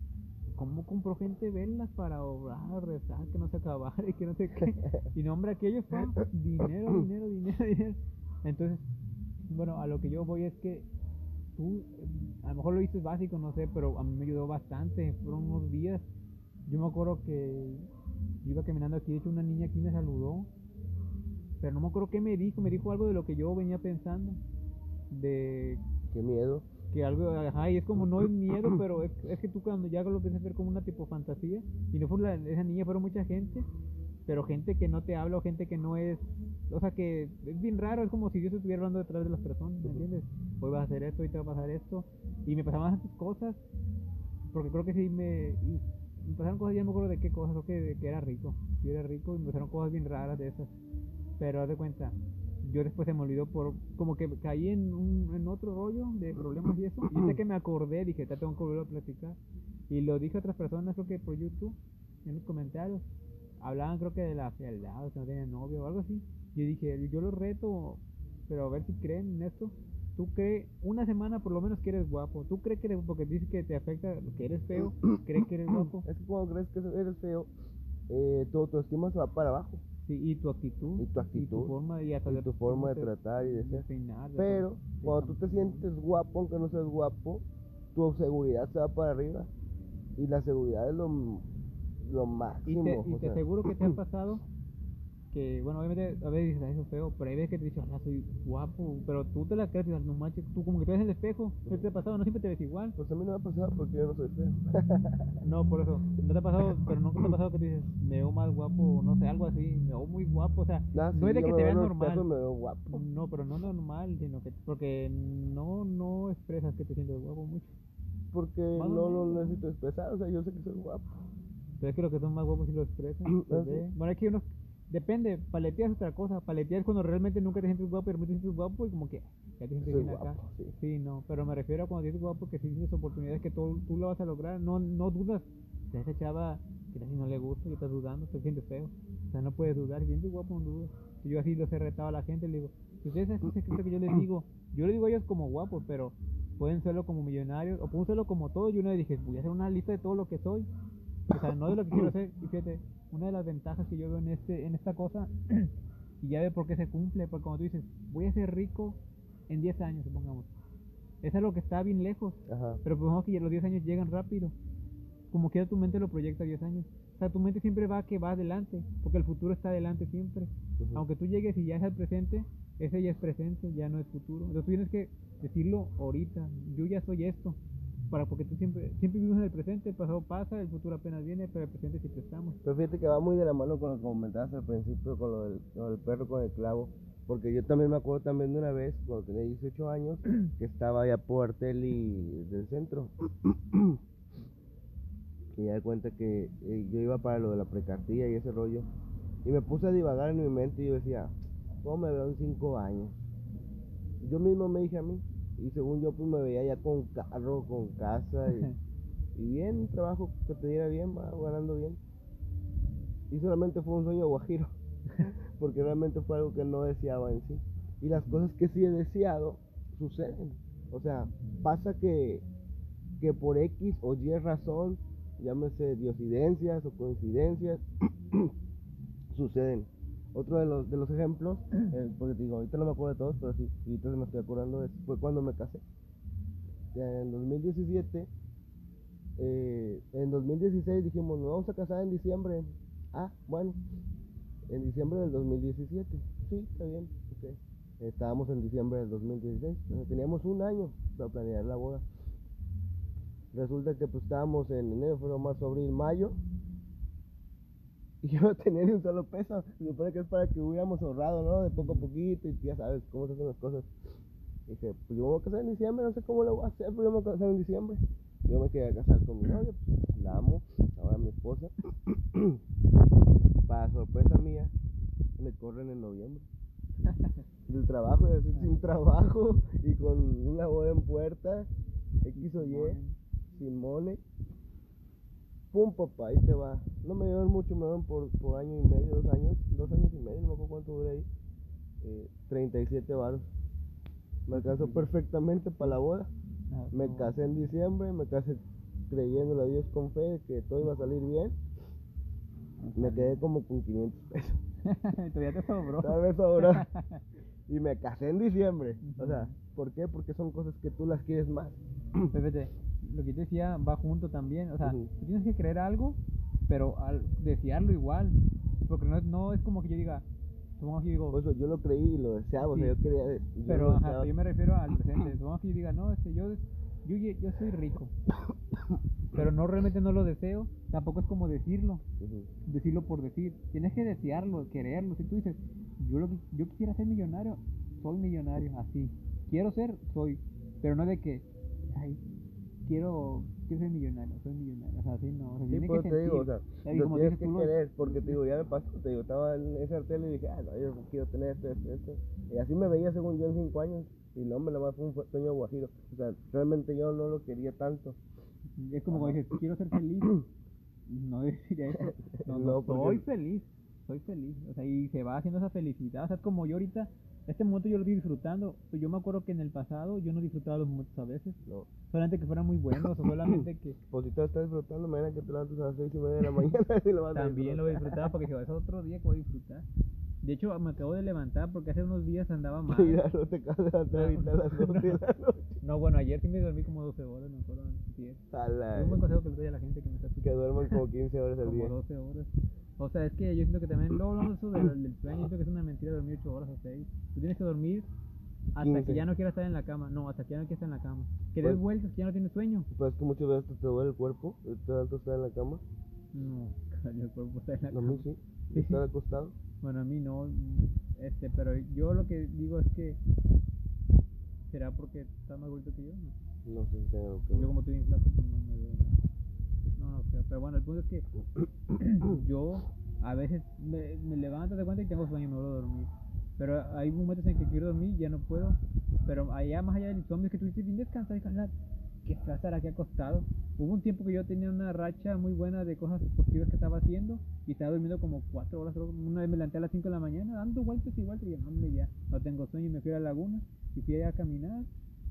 ¿Cómo compró gente velas para orar, rezar, que no se acabara y que no sé qué? [laughs] Y no, hombre, aquello fue dinero, dinero, dinero, dinero. Entonces, bueno, a lo que yo voy es que tú, a lo mejor lo viste básico, no sé, pero a mí me ayudó bastante. Fueron unos días. Yo me acuerdo que yo iba caminando aquí, de hecho una niña aquí me saludó, pero no me acuerdo qué me dijo, me dijo algo de lo que yo venía pensando, de Qué miedo. que algo, ajá, y es como no es miedo, [clears throat] pero es, es que tú cuando ya lo empiezas a ver como una tipo fantasía, y no fue la- esa niña, fueron mucha gente, pero gente que no te habla o gente que no es, o sea que es bien raro, es como si Dios estuviera hablando detrás de las personas, ¿me entiendes? Hoy vas a hacer esto, hoy te va a pasar esto, y me pasaban esas cosas, porque creo que sí me, y me pasaron cosas, ya no me acuerdo de qué cosas, creo que, de que era rico. Yo era rico y me pasaron cosas bien raras de esas. Pero haz de cuenta, yo después se me olvidó por, como que caí en, un, en otro rollo de problemas y eso. Y sé que me acordé, dije, te tengo que volver a platicar. Y lo dije a otras personas, creo que por YouTube, en los comentarios. Hablaban creo que de la fealdad, que no tenían novio o algo así. Yo dije, yo lo reto, pero a ver si creen en esto. Tú crees, una semana por lo menos que eres guapo. Tú crees que eres, porque dices que te afecta que eres feo, crees que eres guapo. Es que cuando crees que eres feo, eh, tu autoestima se va para abajo. Sí, y tu actitud. Y tu actitud. forma, y hasta Y tu forma de tratar y de de ser. peinar, de Pero cuando tú te sientes guapo, aunque no seas guapo, tu seguridad se va para arriba. Y la seguridad es lo, lo Y máximo. te, y te sea, aseguro que te ha [clears throat] pasado que, bueno, obviamente a veces dices, "Ah, eso es feo, pero hay veces que te dices, ah, soy guapo, pero tú te la crees y dices, no manches, tú como que te ves en el espejo, ¿qué te ha pasado? No siempre te ves igual. Pues a mí no me ha pasado porque yo no soy feo. [laughs] [laughs] No, por eso, no te ha pasado, pero nunca te ha pasado que te dices, me veo más guapo, no sé, algo así, me veo muy guapo, o sea, Ah, no sí, es de que te veas espejo normal. me veo guapo. No, pero no normal, sino que, porque no, no expresas que te sientes guapo mucho. Porque Más no lo necesito expresar. O sea, yo sé que soy guapo. Pero es que los que son más guapos sí lo expresan. se [clears throat] Ah, sí. Bueno, es que uno, depende, paletear es otra cosa. Paletear es cuando realmente nunca te sientes guapo y de repente te sientes guapo y como que ya te sientes bien acá. sí. Sí, no, pero me refiero a cuando tienes guapo que sí tienes oportunidades que tú, tú lo vas a lograr, no, no dudas. Si a esa chava que casi no le gusta y estás dudando, te sientes feo. O sea, no puedes dudar, si sientes guapo no dudas. Yo así los he retado a la gente, le digo, si ustedes hacen ese que yo les [coughs] digo, yo les digo a ellos como guapos, pero pueden serlo como millonarios, o pueden serlo como todo, y una vez dije, voy a hacer una lista de todo lo que soy. O sea, no de lo que quiero hacer, y fíjate, una de las ventajas que yo veo en este, en esta cosa, [clears throat] y ya ve por qué se cumple, porque como tú dices, voy a ser rico en 10 años, supongamos. Es algo que está bien lejos, Ajá. pero supongamos que los 10 años llegan rápido. Como que tu mente lo proyecta a 10 años. O sea, tu mente siempre va que va adelante, porque el futuro está adelante siempre. Aunque tú llegues y ya es el presente, ese ya es presente, ya no es futuro. Entonces tú tienes que decirlo ahorita, yo ya soy esto. Para porque tú siempre, siempre vivimos en el presente, el pasado pasa, el futuro apenas viene, pero el presente siempre estamos. Pero fíjate que va muy de la mano con lo que comentabas al principio, con lo del, lo del perro con el clavo. Porque yo también me acuerdo también de una vez, cuando tenía 18 años, [clears throat] que estaba allá por Artelli del centro. [clears throat] y ya de cuenta que eh, yo iba para lo de la precartía y ese rollo. Y me puse a divagar en mi mente y yo decía, ¿cómo me veo en 5 años? Yo mismo me dije a mí. Y según yo, pues me veía ya con carro, con casa y, y bien, un trabajo que te diera bien, va, ganando bien. Y solamente fue un sueño guajiro, [laughs] porque realmente fue algo que no deseaba en sí. Y las cosas que sí he deseado suceden. O sea, pasa que, que por X o Y razón, llámese diosidencias o coincidencias, [clears throat] suceden. Otro de los, de los ejemplos, [clears throat] eh, porque te digo, ahorita no me acuerdo de todos, pero sí, ahorita me estoy acordando, de, fue cuando me casé. Ya En 2017, eh, en 2016 dijimos, nos vamos a casar en diciembre. Ah, bueno, en diciembre del 2017. Sí, está bien. ok. Estábamos en diciembre del 2016. entonces teníamos un año para planear la boda. Resulta que pues estábamos en enero, febrero, marzo, abril, mayo. Y yo no tenía ni un solo peso. Se supone que es para que hubiéramos ahorrado, ¿no? De poco a poquito y ya sabes cómo se hacen las cosas. Dije, pues yo me voy a casar en diciembre, no sé cómo lo voy a hacer, pero yo me voy a casar en diciembre. Yo me quería casar con mi novia, pues, la amo, ahora mi esposa. [clears throat] Para sorpresa mía, me corren en noviembre. Del trabajo, y así sin trabajo y con una boda en puerta, X o Y, sin mole. Pum, papá, ahí te va. No me llevan mucho, me llevan por, por año y medio, dos años, dos años y medio, no me acuerdo cuánto duré ahí. Eh, 37 varos. Me alcanzó perfectamente para la boda. Ah, Me casé en diciembre, me casé creyéndole a Dios con fe de que todo iba a salir bien. Me quedé como con 500 pesos. [laughs] Todavía te sobró. Vez sobró. [laughs] Y me casé en diciembre. O sea, ¿por qué? Porque son cosas que tú las quieres más. Lo que te decía va junto también. O sea, tú tienes que creer algo, pero al desearlo igual. Porque no, es- no es como que yo diga, supongamos que yo digo, yo lo creí y lo deseaba. O sea, yo quería. yo pero lo ajá, yo me refiero al presente. [coughs] Supongamos que yo diga, no, este, yo, yo, yo soy rico. [coughs] Pero no realmente no lo deseo. Tampoco es como decirlo. Decirlo por decir. Tienes que desearlo, quererlo. Si tú dices, yo, lo que, yo quisiera ser millonario, soy millonario, así. Quiero ser, soy. Pero no de que, ay, quiero, quiero ser millonario, soy millonario. O sea, así no. O sea, Sí, tiene pues que te digo, o sea, Y lo como tienes que tú, querer, porque te digo, ya me pasó, te digo, estaba en ese artel y dije, ah, no, yo quiero tener esto, esto, esto. Y así me veía según yo en cinco años, y no, hombre, nada más fue un sueño guajiro. O sea, realmente yo no lo quería tanto. Es como cuando dices, quiero ser feliz. [clears throat] No deciría eso. [laughs] No, no, No, porque- soy feliz. Soy feliz. O sea, y se va haciendo esa felicidad. O sea, como yo ahorita, este momento yo lo estoy disfrutando. Pues yo me acuerdo que en el pasado yo no disfrutaba los momentos a veces. No. Solamente que fueran muy buenos o solamente que [laughs] Pues si tú estás disfrutando, mañana que te levantes a las seis y media de la mañana y lo vas a también lo voy a disfrutar. disfrutar porque si ser otro día que voy a disfrutar. De hecho, me acabo de levantar porque hace unos días andaba [laughs] mal. Mira, no te acabas de levantar ahorita a las [laughs] 12 de la noche. No, bueno, ayer sí me dormí como 12 horas, no fueron 10. Ala, Es un buen consejo que le doy a la gente que me está que escuchando. duerman como 15 horas al como día. 12 horas. O sea, es que yo siento que también, luego hablamos eso del, del [coughs] sueño, yo siento que es una mentira dormir 8 horas o 6. Tú tienes que dormir hasta 15. que ya no quieras estar en la cama. No, hasta que ya no quieras estar en la cama. Que des Pues- vueltas, que ya no tienes sueño. Pues es que muchas veces te duele el cuerpo, de tanto estar en la cama. No, [laughs] el cuerpo está en la A cama. mí sí, estar acostado. Bueno, a mí no. Este, pero yo lo que digo es que. ¿Será porque está más gordito que yo? No. No sé algo que Yo como estoy bien flaco, pues no me veo nada. Sé, pero bueno, el punto es que [coughs] yo a veces me, me levanto de cuenta y tengo sueño y me vuelvo a dormir. Pero hay momentos en que quiero dormir y ya no puedo. Pero allá, más allá del zombie, es que tú dices, bien descansar, descansar. ¿Qué fea estar aquí acostado? Hubo un tiempo que yo tenía una racha muy buena de cosas positivas que estaba haciendo y estaba durmiendo como cuatro horas. creo. Una vez me levanté a las 5 de la mañana dando vueltas y vueltas y hombre, ya no tengo sueño y me fui a la laguna y fui allá a caminar.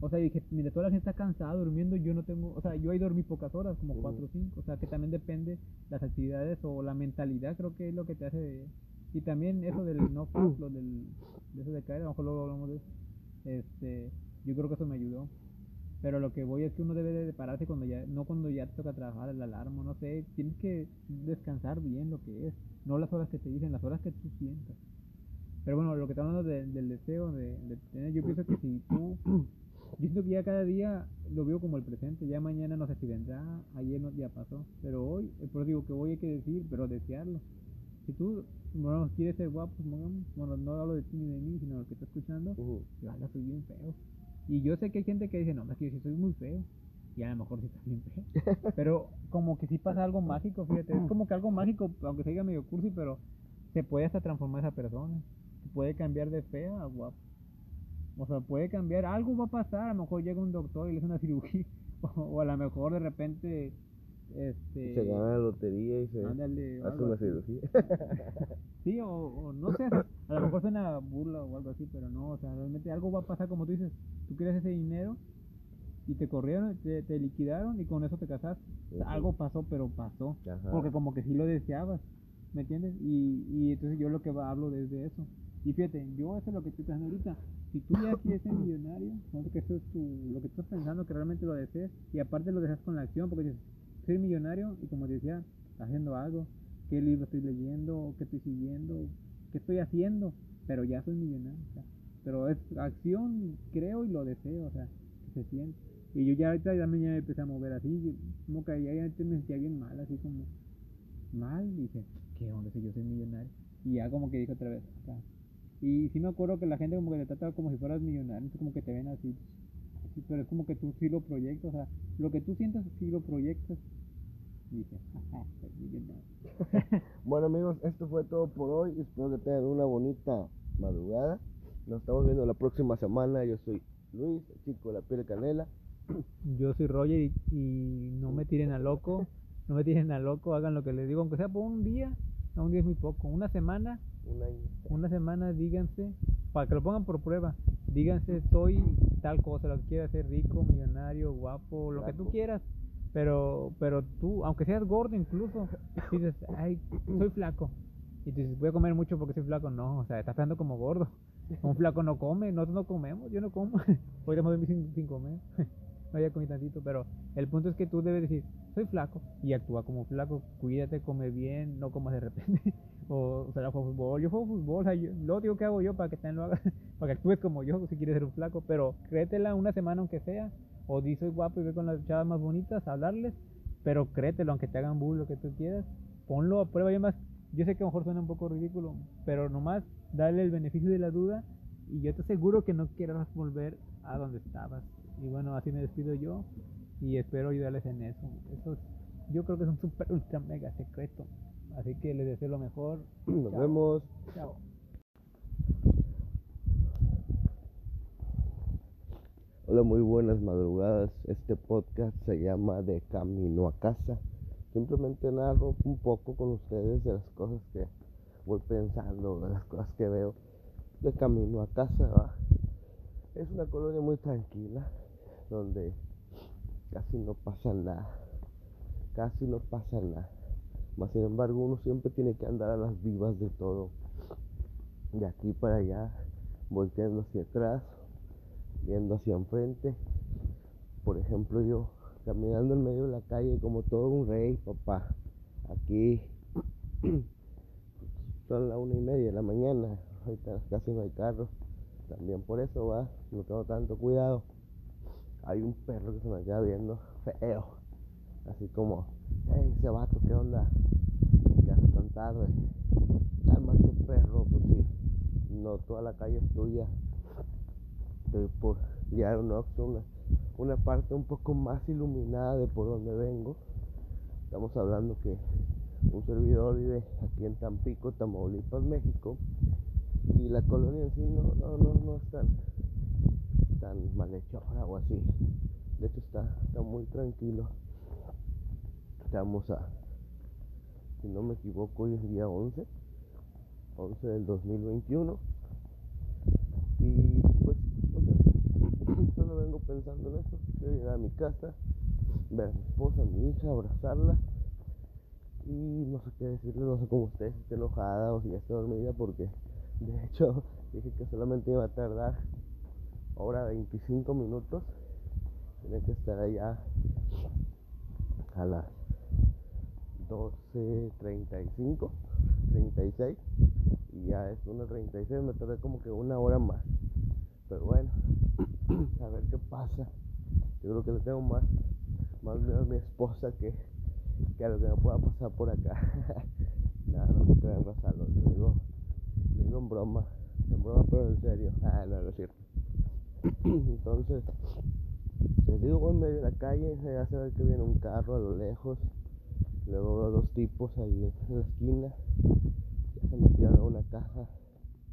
O sea, dije, mira, toda la gente está cansada durmiendo, yo no tengo, o sea, yo ahí dormí pocas horas, como Ujú. cuatro o cinco, o sea, que también depende las actividades o la mentalidad, creo que es lo que te hace, de- y también eso del no [clears throat] fast, lo del, de eso de caer, a lo mejor luego hablamos de eso, este, yo creo que eso me ayudó, pero lo que voy es que uno debe de pararse cuando ya, no cuando ya te toca trabajar, el alarma, no sé, tienes que descansar bien lo que es, no las horas que te dicen, las horas que tú sientas. Pero bueno, lo que estamos hablando de- del deseo de, de tener, yo pienso que si tú, [clears throat] yo siento que ya cada día lo veo como el presente, ya mañana no sé si vendrá, ayer no, ya pasó, pero hoy, eh, por digo que hoy hay que decir, pero desearlo. Si tú, bueno, quieres ser guapo, bueno, no hablo de ti ni de mí, sino de lo que está escuchando, Ujú. yo ala, soy bien feo. Y yo sé que hay gente que dice, no, es que yo sí soy muy feo. Y a lo mejor sí está bien feo. [laughs] Pero como que sí pasa algo mágico, fíjate. Es como que algo mágico, aunque se diga medio cursi, pero se puede hasta transformar esa persona. Se puede cambiar de fea a guapo. O sea, puede cambiar, algo va a pasar, a lo mejor llega un doctor y le hace una cirugía. [laughs] O, o a lo mejor de repente, este... Se gana la lotería y se ándale, hace una cirugía. [laughs] Sí, o, o no sé, a lo mejor suena burla o algo así, pero no, o sea, realmente algo va a pasar, como tú dices, tú quieres ese dinero y te corrieron, te, te liquidaron y con eso te casaste. O sea, Ujú. algo pasó, pero pasó, Ajá. porque como que sí lo deseabas, ¿me entiendes? Y, y entonces yo lo que hablo desde eso. Y fíjate, yo eso es lo que estoy pensando ahorita. Si tú ya quieres ser millonario, no sé que eso es tu, lo que estás pensando, que realmente lo desees, y aparte lo dejas con la acción, porque dices, soy millonario, y como decía, haciendo algo, qué libro estoy leyendo, qué estoy siguiendo, qué estoy haciendo, pero ya soy millonario. o sea, pero es acción, creo y lo deseo, o sea, que se siente. Y yo ya ahorita ya me, empecé a mover así, como que ya, ya me sentía bien mal, así como mal, y dije, ¿qué onda si yo soy millonario? Y ya como que dije otra vez, acá. Y sí me acuerdo que la gente como que te trata como si fueras millonario, entonces como que te ven así, sí, pero es como que tú sí lo proyectas, o sea, lo que tú sientes sí lo proyectas. Y dije, ajá, soy millonario. [laughs] Bueno amigos, esto fue todo por hoy. Espero que tengan una bonita madrugada. Nos estamos viendo la próxima semana. Yo soy Luis, el chico de la piel de canela. [clears throat] Yo soy Roger y, y no me tiren a loco, no me tiren a loco, hagan lo que les digo, aunque sea por un día, no, un día es muy poco, una semana, Un año. una semana díganse, para que lo pongan por prueba, díganse soy tal cosa, lo que quieras ser rico, millonario, guapo, lo que tú quieras, pero pero tú, aunque seas gordo incluso, [laughs] dices, ay, soy flaco, y tú dices, voy a comer mucho porque soy flaco, no, o sea, estás hablando como gordo, [laughs] un flaco no come, nosotros no comemos, yo no como, [laughs] hoy estamos sin, sin comer, no haya comí tantito, pero el punto es que tú debes decir, soy flaco, y actúa como flaco, cuídate, come bien, no comas de repente, o, o sea, juego fútbol, yo juego fútbol, o sea, yo, lo digo que hago yo para que también lo hagas, [laughs] para que actúes como yo, si quieres ser un flaco, pero créetela una semana aunque sea, o di guapo y ve con las chavas más bonitas, hablarles, pero créetelo, aunque te hagan bull, lo que tú quieras, ponlo a prueba, y además, yo sé que a lo mejor suena un poco ridículo, pero nomás dale el beneficio de la duda, y yo te aseguro que no quieras volver a donde estabas. Y bueno, así me despido yo. y espero ayudarles en eso. Eso es- yo creo que es un super ultra mega secreto. Así que les deseo lo mejor. [clears throat] Nos Chao. vemos. Chao. Hola, muy buenas madrugadas. Este podcast se llama De Camino a Casa. Simplemente narro un poco con ustedes de las cosas que voy pensando, de las cosas que veo de camino a casa. ¿va? Es una colonia muy tranquila, donde casi no pasa nada. Casi no pasa nada. Mas sin embargo, uno siempre tiene que andar a las vivas de todo. De aquí para allá, volteando hacia atrás, viendo hacia enfrente. Por ejemplo, yo caminando en medio de la calle como todo un rey, papá. Aquí [clears throat] son las una y media de la mañana. Ahorita casi no hay carros. También por eso va, no tengo tanto cuidado. Hay un perro que se me queda viendo feo. Así como, hey, ese vato, ¿qué onda? ¿Qué haces tan tarde? Cálmate, perro, pues sí. No toda la calle es tuya estoy por a un Oxxo, una, una parte un poco más iluminada de por donde vengo. Estamos hablando que un servidor vive aquí en Tampico, Tamaulipas, México, y la colonia en sí no, no, no, no es tan, tan malhechora o así. De hecho está, está muy tranquilo. Estamos a, si no me equivoco, hoy es día 11, 11 del 2021. Y pues, [clears throat] solo vengo pensando en eso. Quiero llegar a mi casa, ver a mi esposa, a mi hija, abrazarla. Y no sé qué decirle, no sé cómo esté, si esté enojada o si ya está dormida, porque de hecho [laughs] dije que solamente iba a tardar ahora 25 minutos. Tenía que estar allá a las 12.35, 36 y ya es 1.36, me tardé como que una hora más. Pero bueno, [clears throat] a ver qué pasa. Yo creo que le tengo más, más miedo a mi esposa que, que a lo que me pueda pasar por acá. [laughs] Nada, no se crean Gonzalo, lo digo, digo en broma, en broma pero en serio. [laughs] Ah, no, no es cierto. [clears throat] Entonces, les digo, en medio de la calle, ya se ve que viene un carro a lo lejos. Luego veo dos tipos ahí en la esquina ya se metieron a una caja.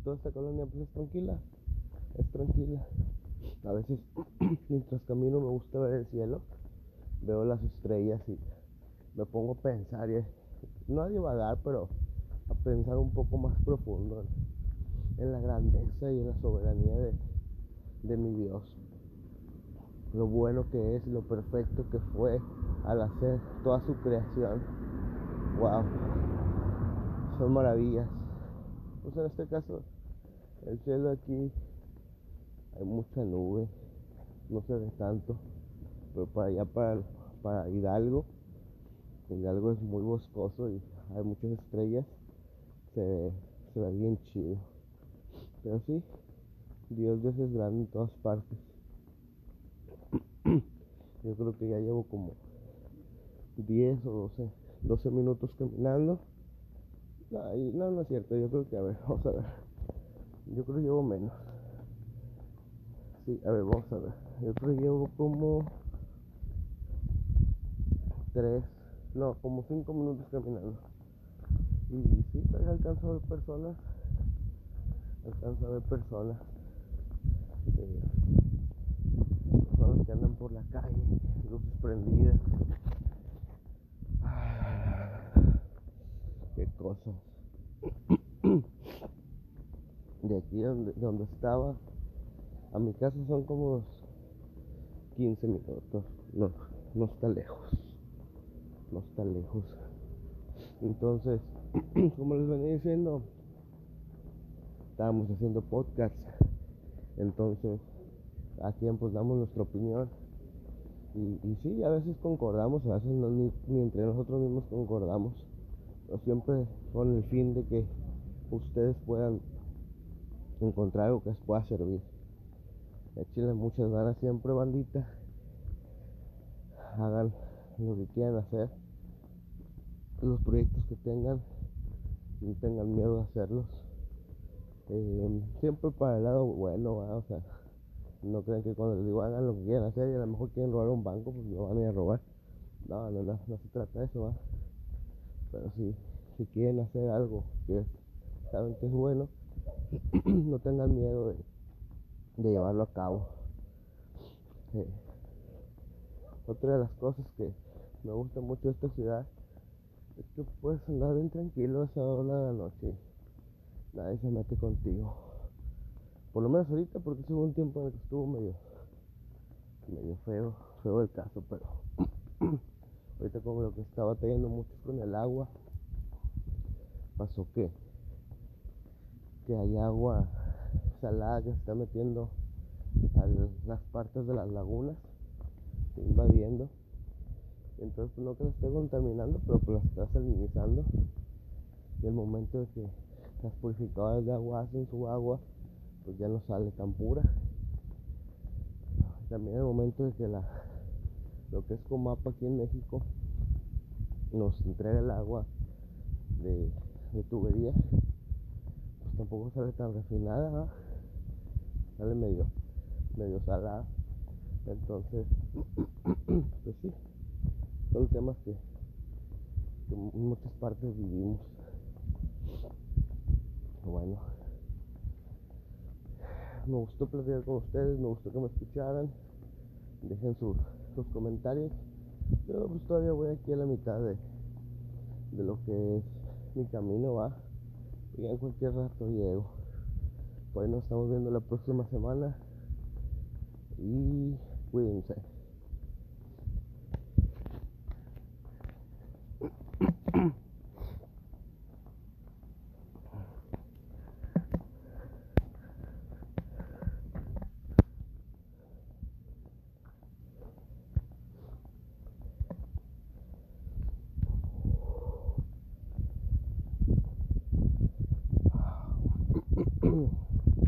Toda esta colonia pues es tranquila, es tranquila. A veces [clears throat] mientras camino me gusta ver el cielo, veo las estrellas y me pongo a pensar, y, no a divagar, pero a pensar un poco más profundo en, en la grandeza y en la soberanía de, de mi Dios. Lo bueno que es, lo perfecto que fue al hacer toda su creación. Wow son maravillas. Pues en este caso, el cielo aquí hay mucha nube, no se ve tanto, pero para allá, para, para Hidalgo, Hidalgo es muy boscoso y hay muchas estrellas, se ve, se ve bien chido. Pero sí, Dios, Dios es grande en todas partes. [clears throat] Yo creo que ya llevo como 10 o 12, 12 minutos caminando. No, no, no es cierto. Yo creo que, a ver, [laughs] vamos a ver. Yo creo que llevo menos. Sí, a ver, vamos a ver. Yo creo que llevo como 3, no, como 5 minutos caminando. Y sí, todavía alcanzo a ver personas. Alcanzo a ver personas. eh, personas que andan por la calle, luces prendidas. Qué cosas. De aquí donde, donde estaba a mi casa son como unos 15 minutos. No, no está lejos. No está lejos. Entonces, [clears throat] como les venía diciendo, estábamos haciendo podcast. Entonces, a tiempos damos nuestra opinión. Y, y sí, a veces concordamos, a veces no, ni, ni entre nosotros mismos concordamos. Siempre con el fin de que ustedes puedan encontrar algo que les pueda servir. Échenle muchas ganas siempre, bandita. Hagan lo que quieran hacer. Los proyectos que tengan, no tengan miedo de hacerlos. Eh, siempre para el lado bueno, ¿va? o sea, No creen que cuando les digo hagan lo que quieran hacer y a lo mejor quieren robar un banco, pues lo van a ir a robar. No, no, no, no se trata de eso, ¿va? Pero si, si quieren hacer algo que saben que es bueno, [clears throat] no tengan miedo de, llevarlo a cabo. Eh, otra de las cosas que me gusta mucho de esta ciudad es que puedes andar bien tranquilo a esa hora de la noche. Nadie se mete contigo. Por lo menos ahorita, porque hubo un tiempo en el que estuvo medio, medio feo, feo el caso, pero [clears throat] ahorita como lo que estaba teniendo mucho con el agua, pasó que, que hay agua salada que se está metiendo a las partes de las lagunas, invadiendo. Entonces pues, no que la esté contaminando, pero pues la está salinizando. Y el momento de que las purificadoras de agua hacen su agua, pues ya no sale tan pura. También el momento de que la lo que es Comapa aquí en México nos entrega el agua de, de tubería, pues tampoco sale tan refinada, sale medio, medio salada. Entonces, [clears throat] pues sí, son temas que, que en muchas partes vivimos. Bueno, me gustó platicar con ustedes, me gustó que me escucharan. Dejen sus, sus comentarios. Yo pues todavía voy aquí a la mitad de, de lo que es mi camino, va. Y en cualquier rato llego. Pues nos estamos viendo la próxima semana. Y cuídense.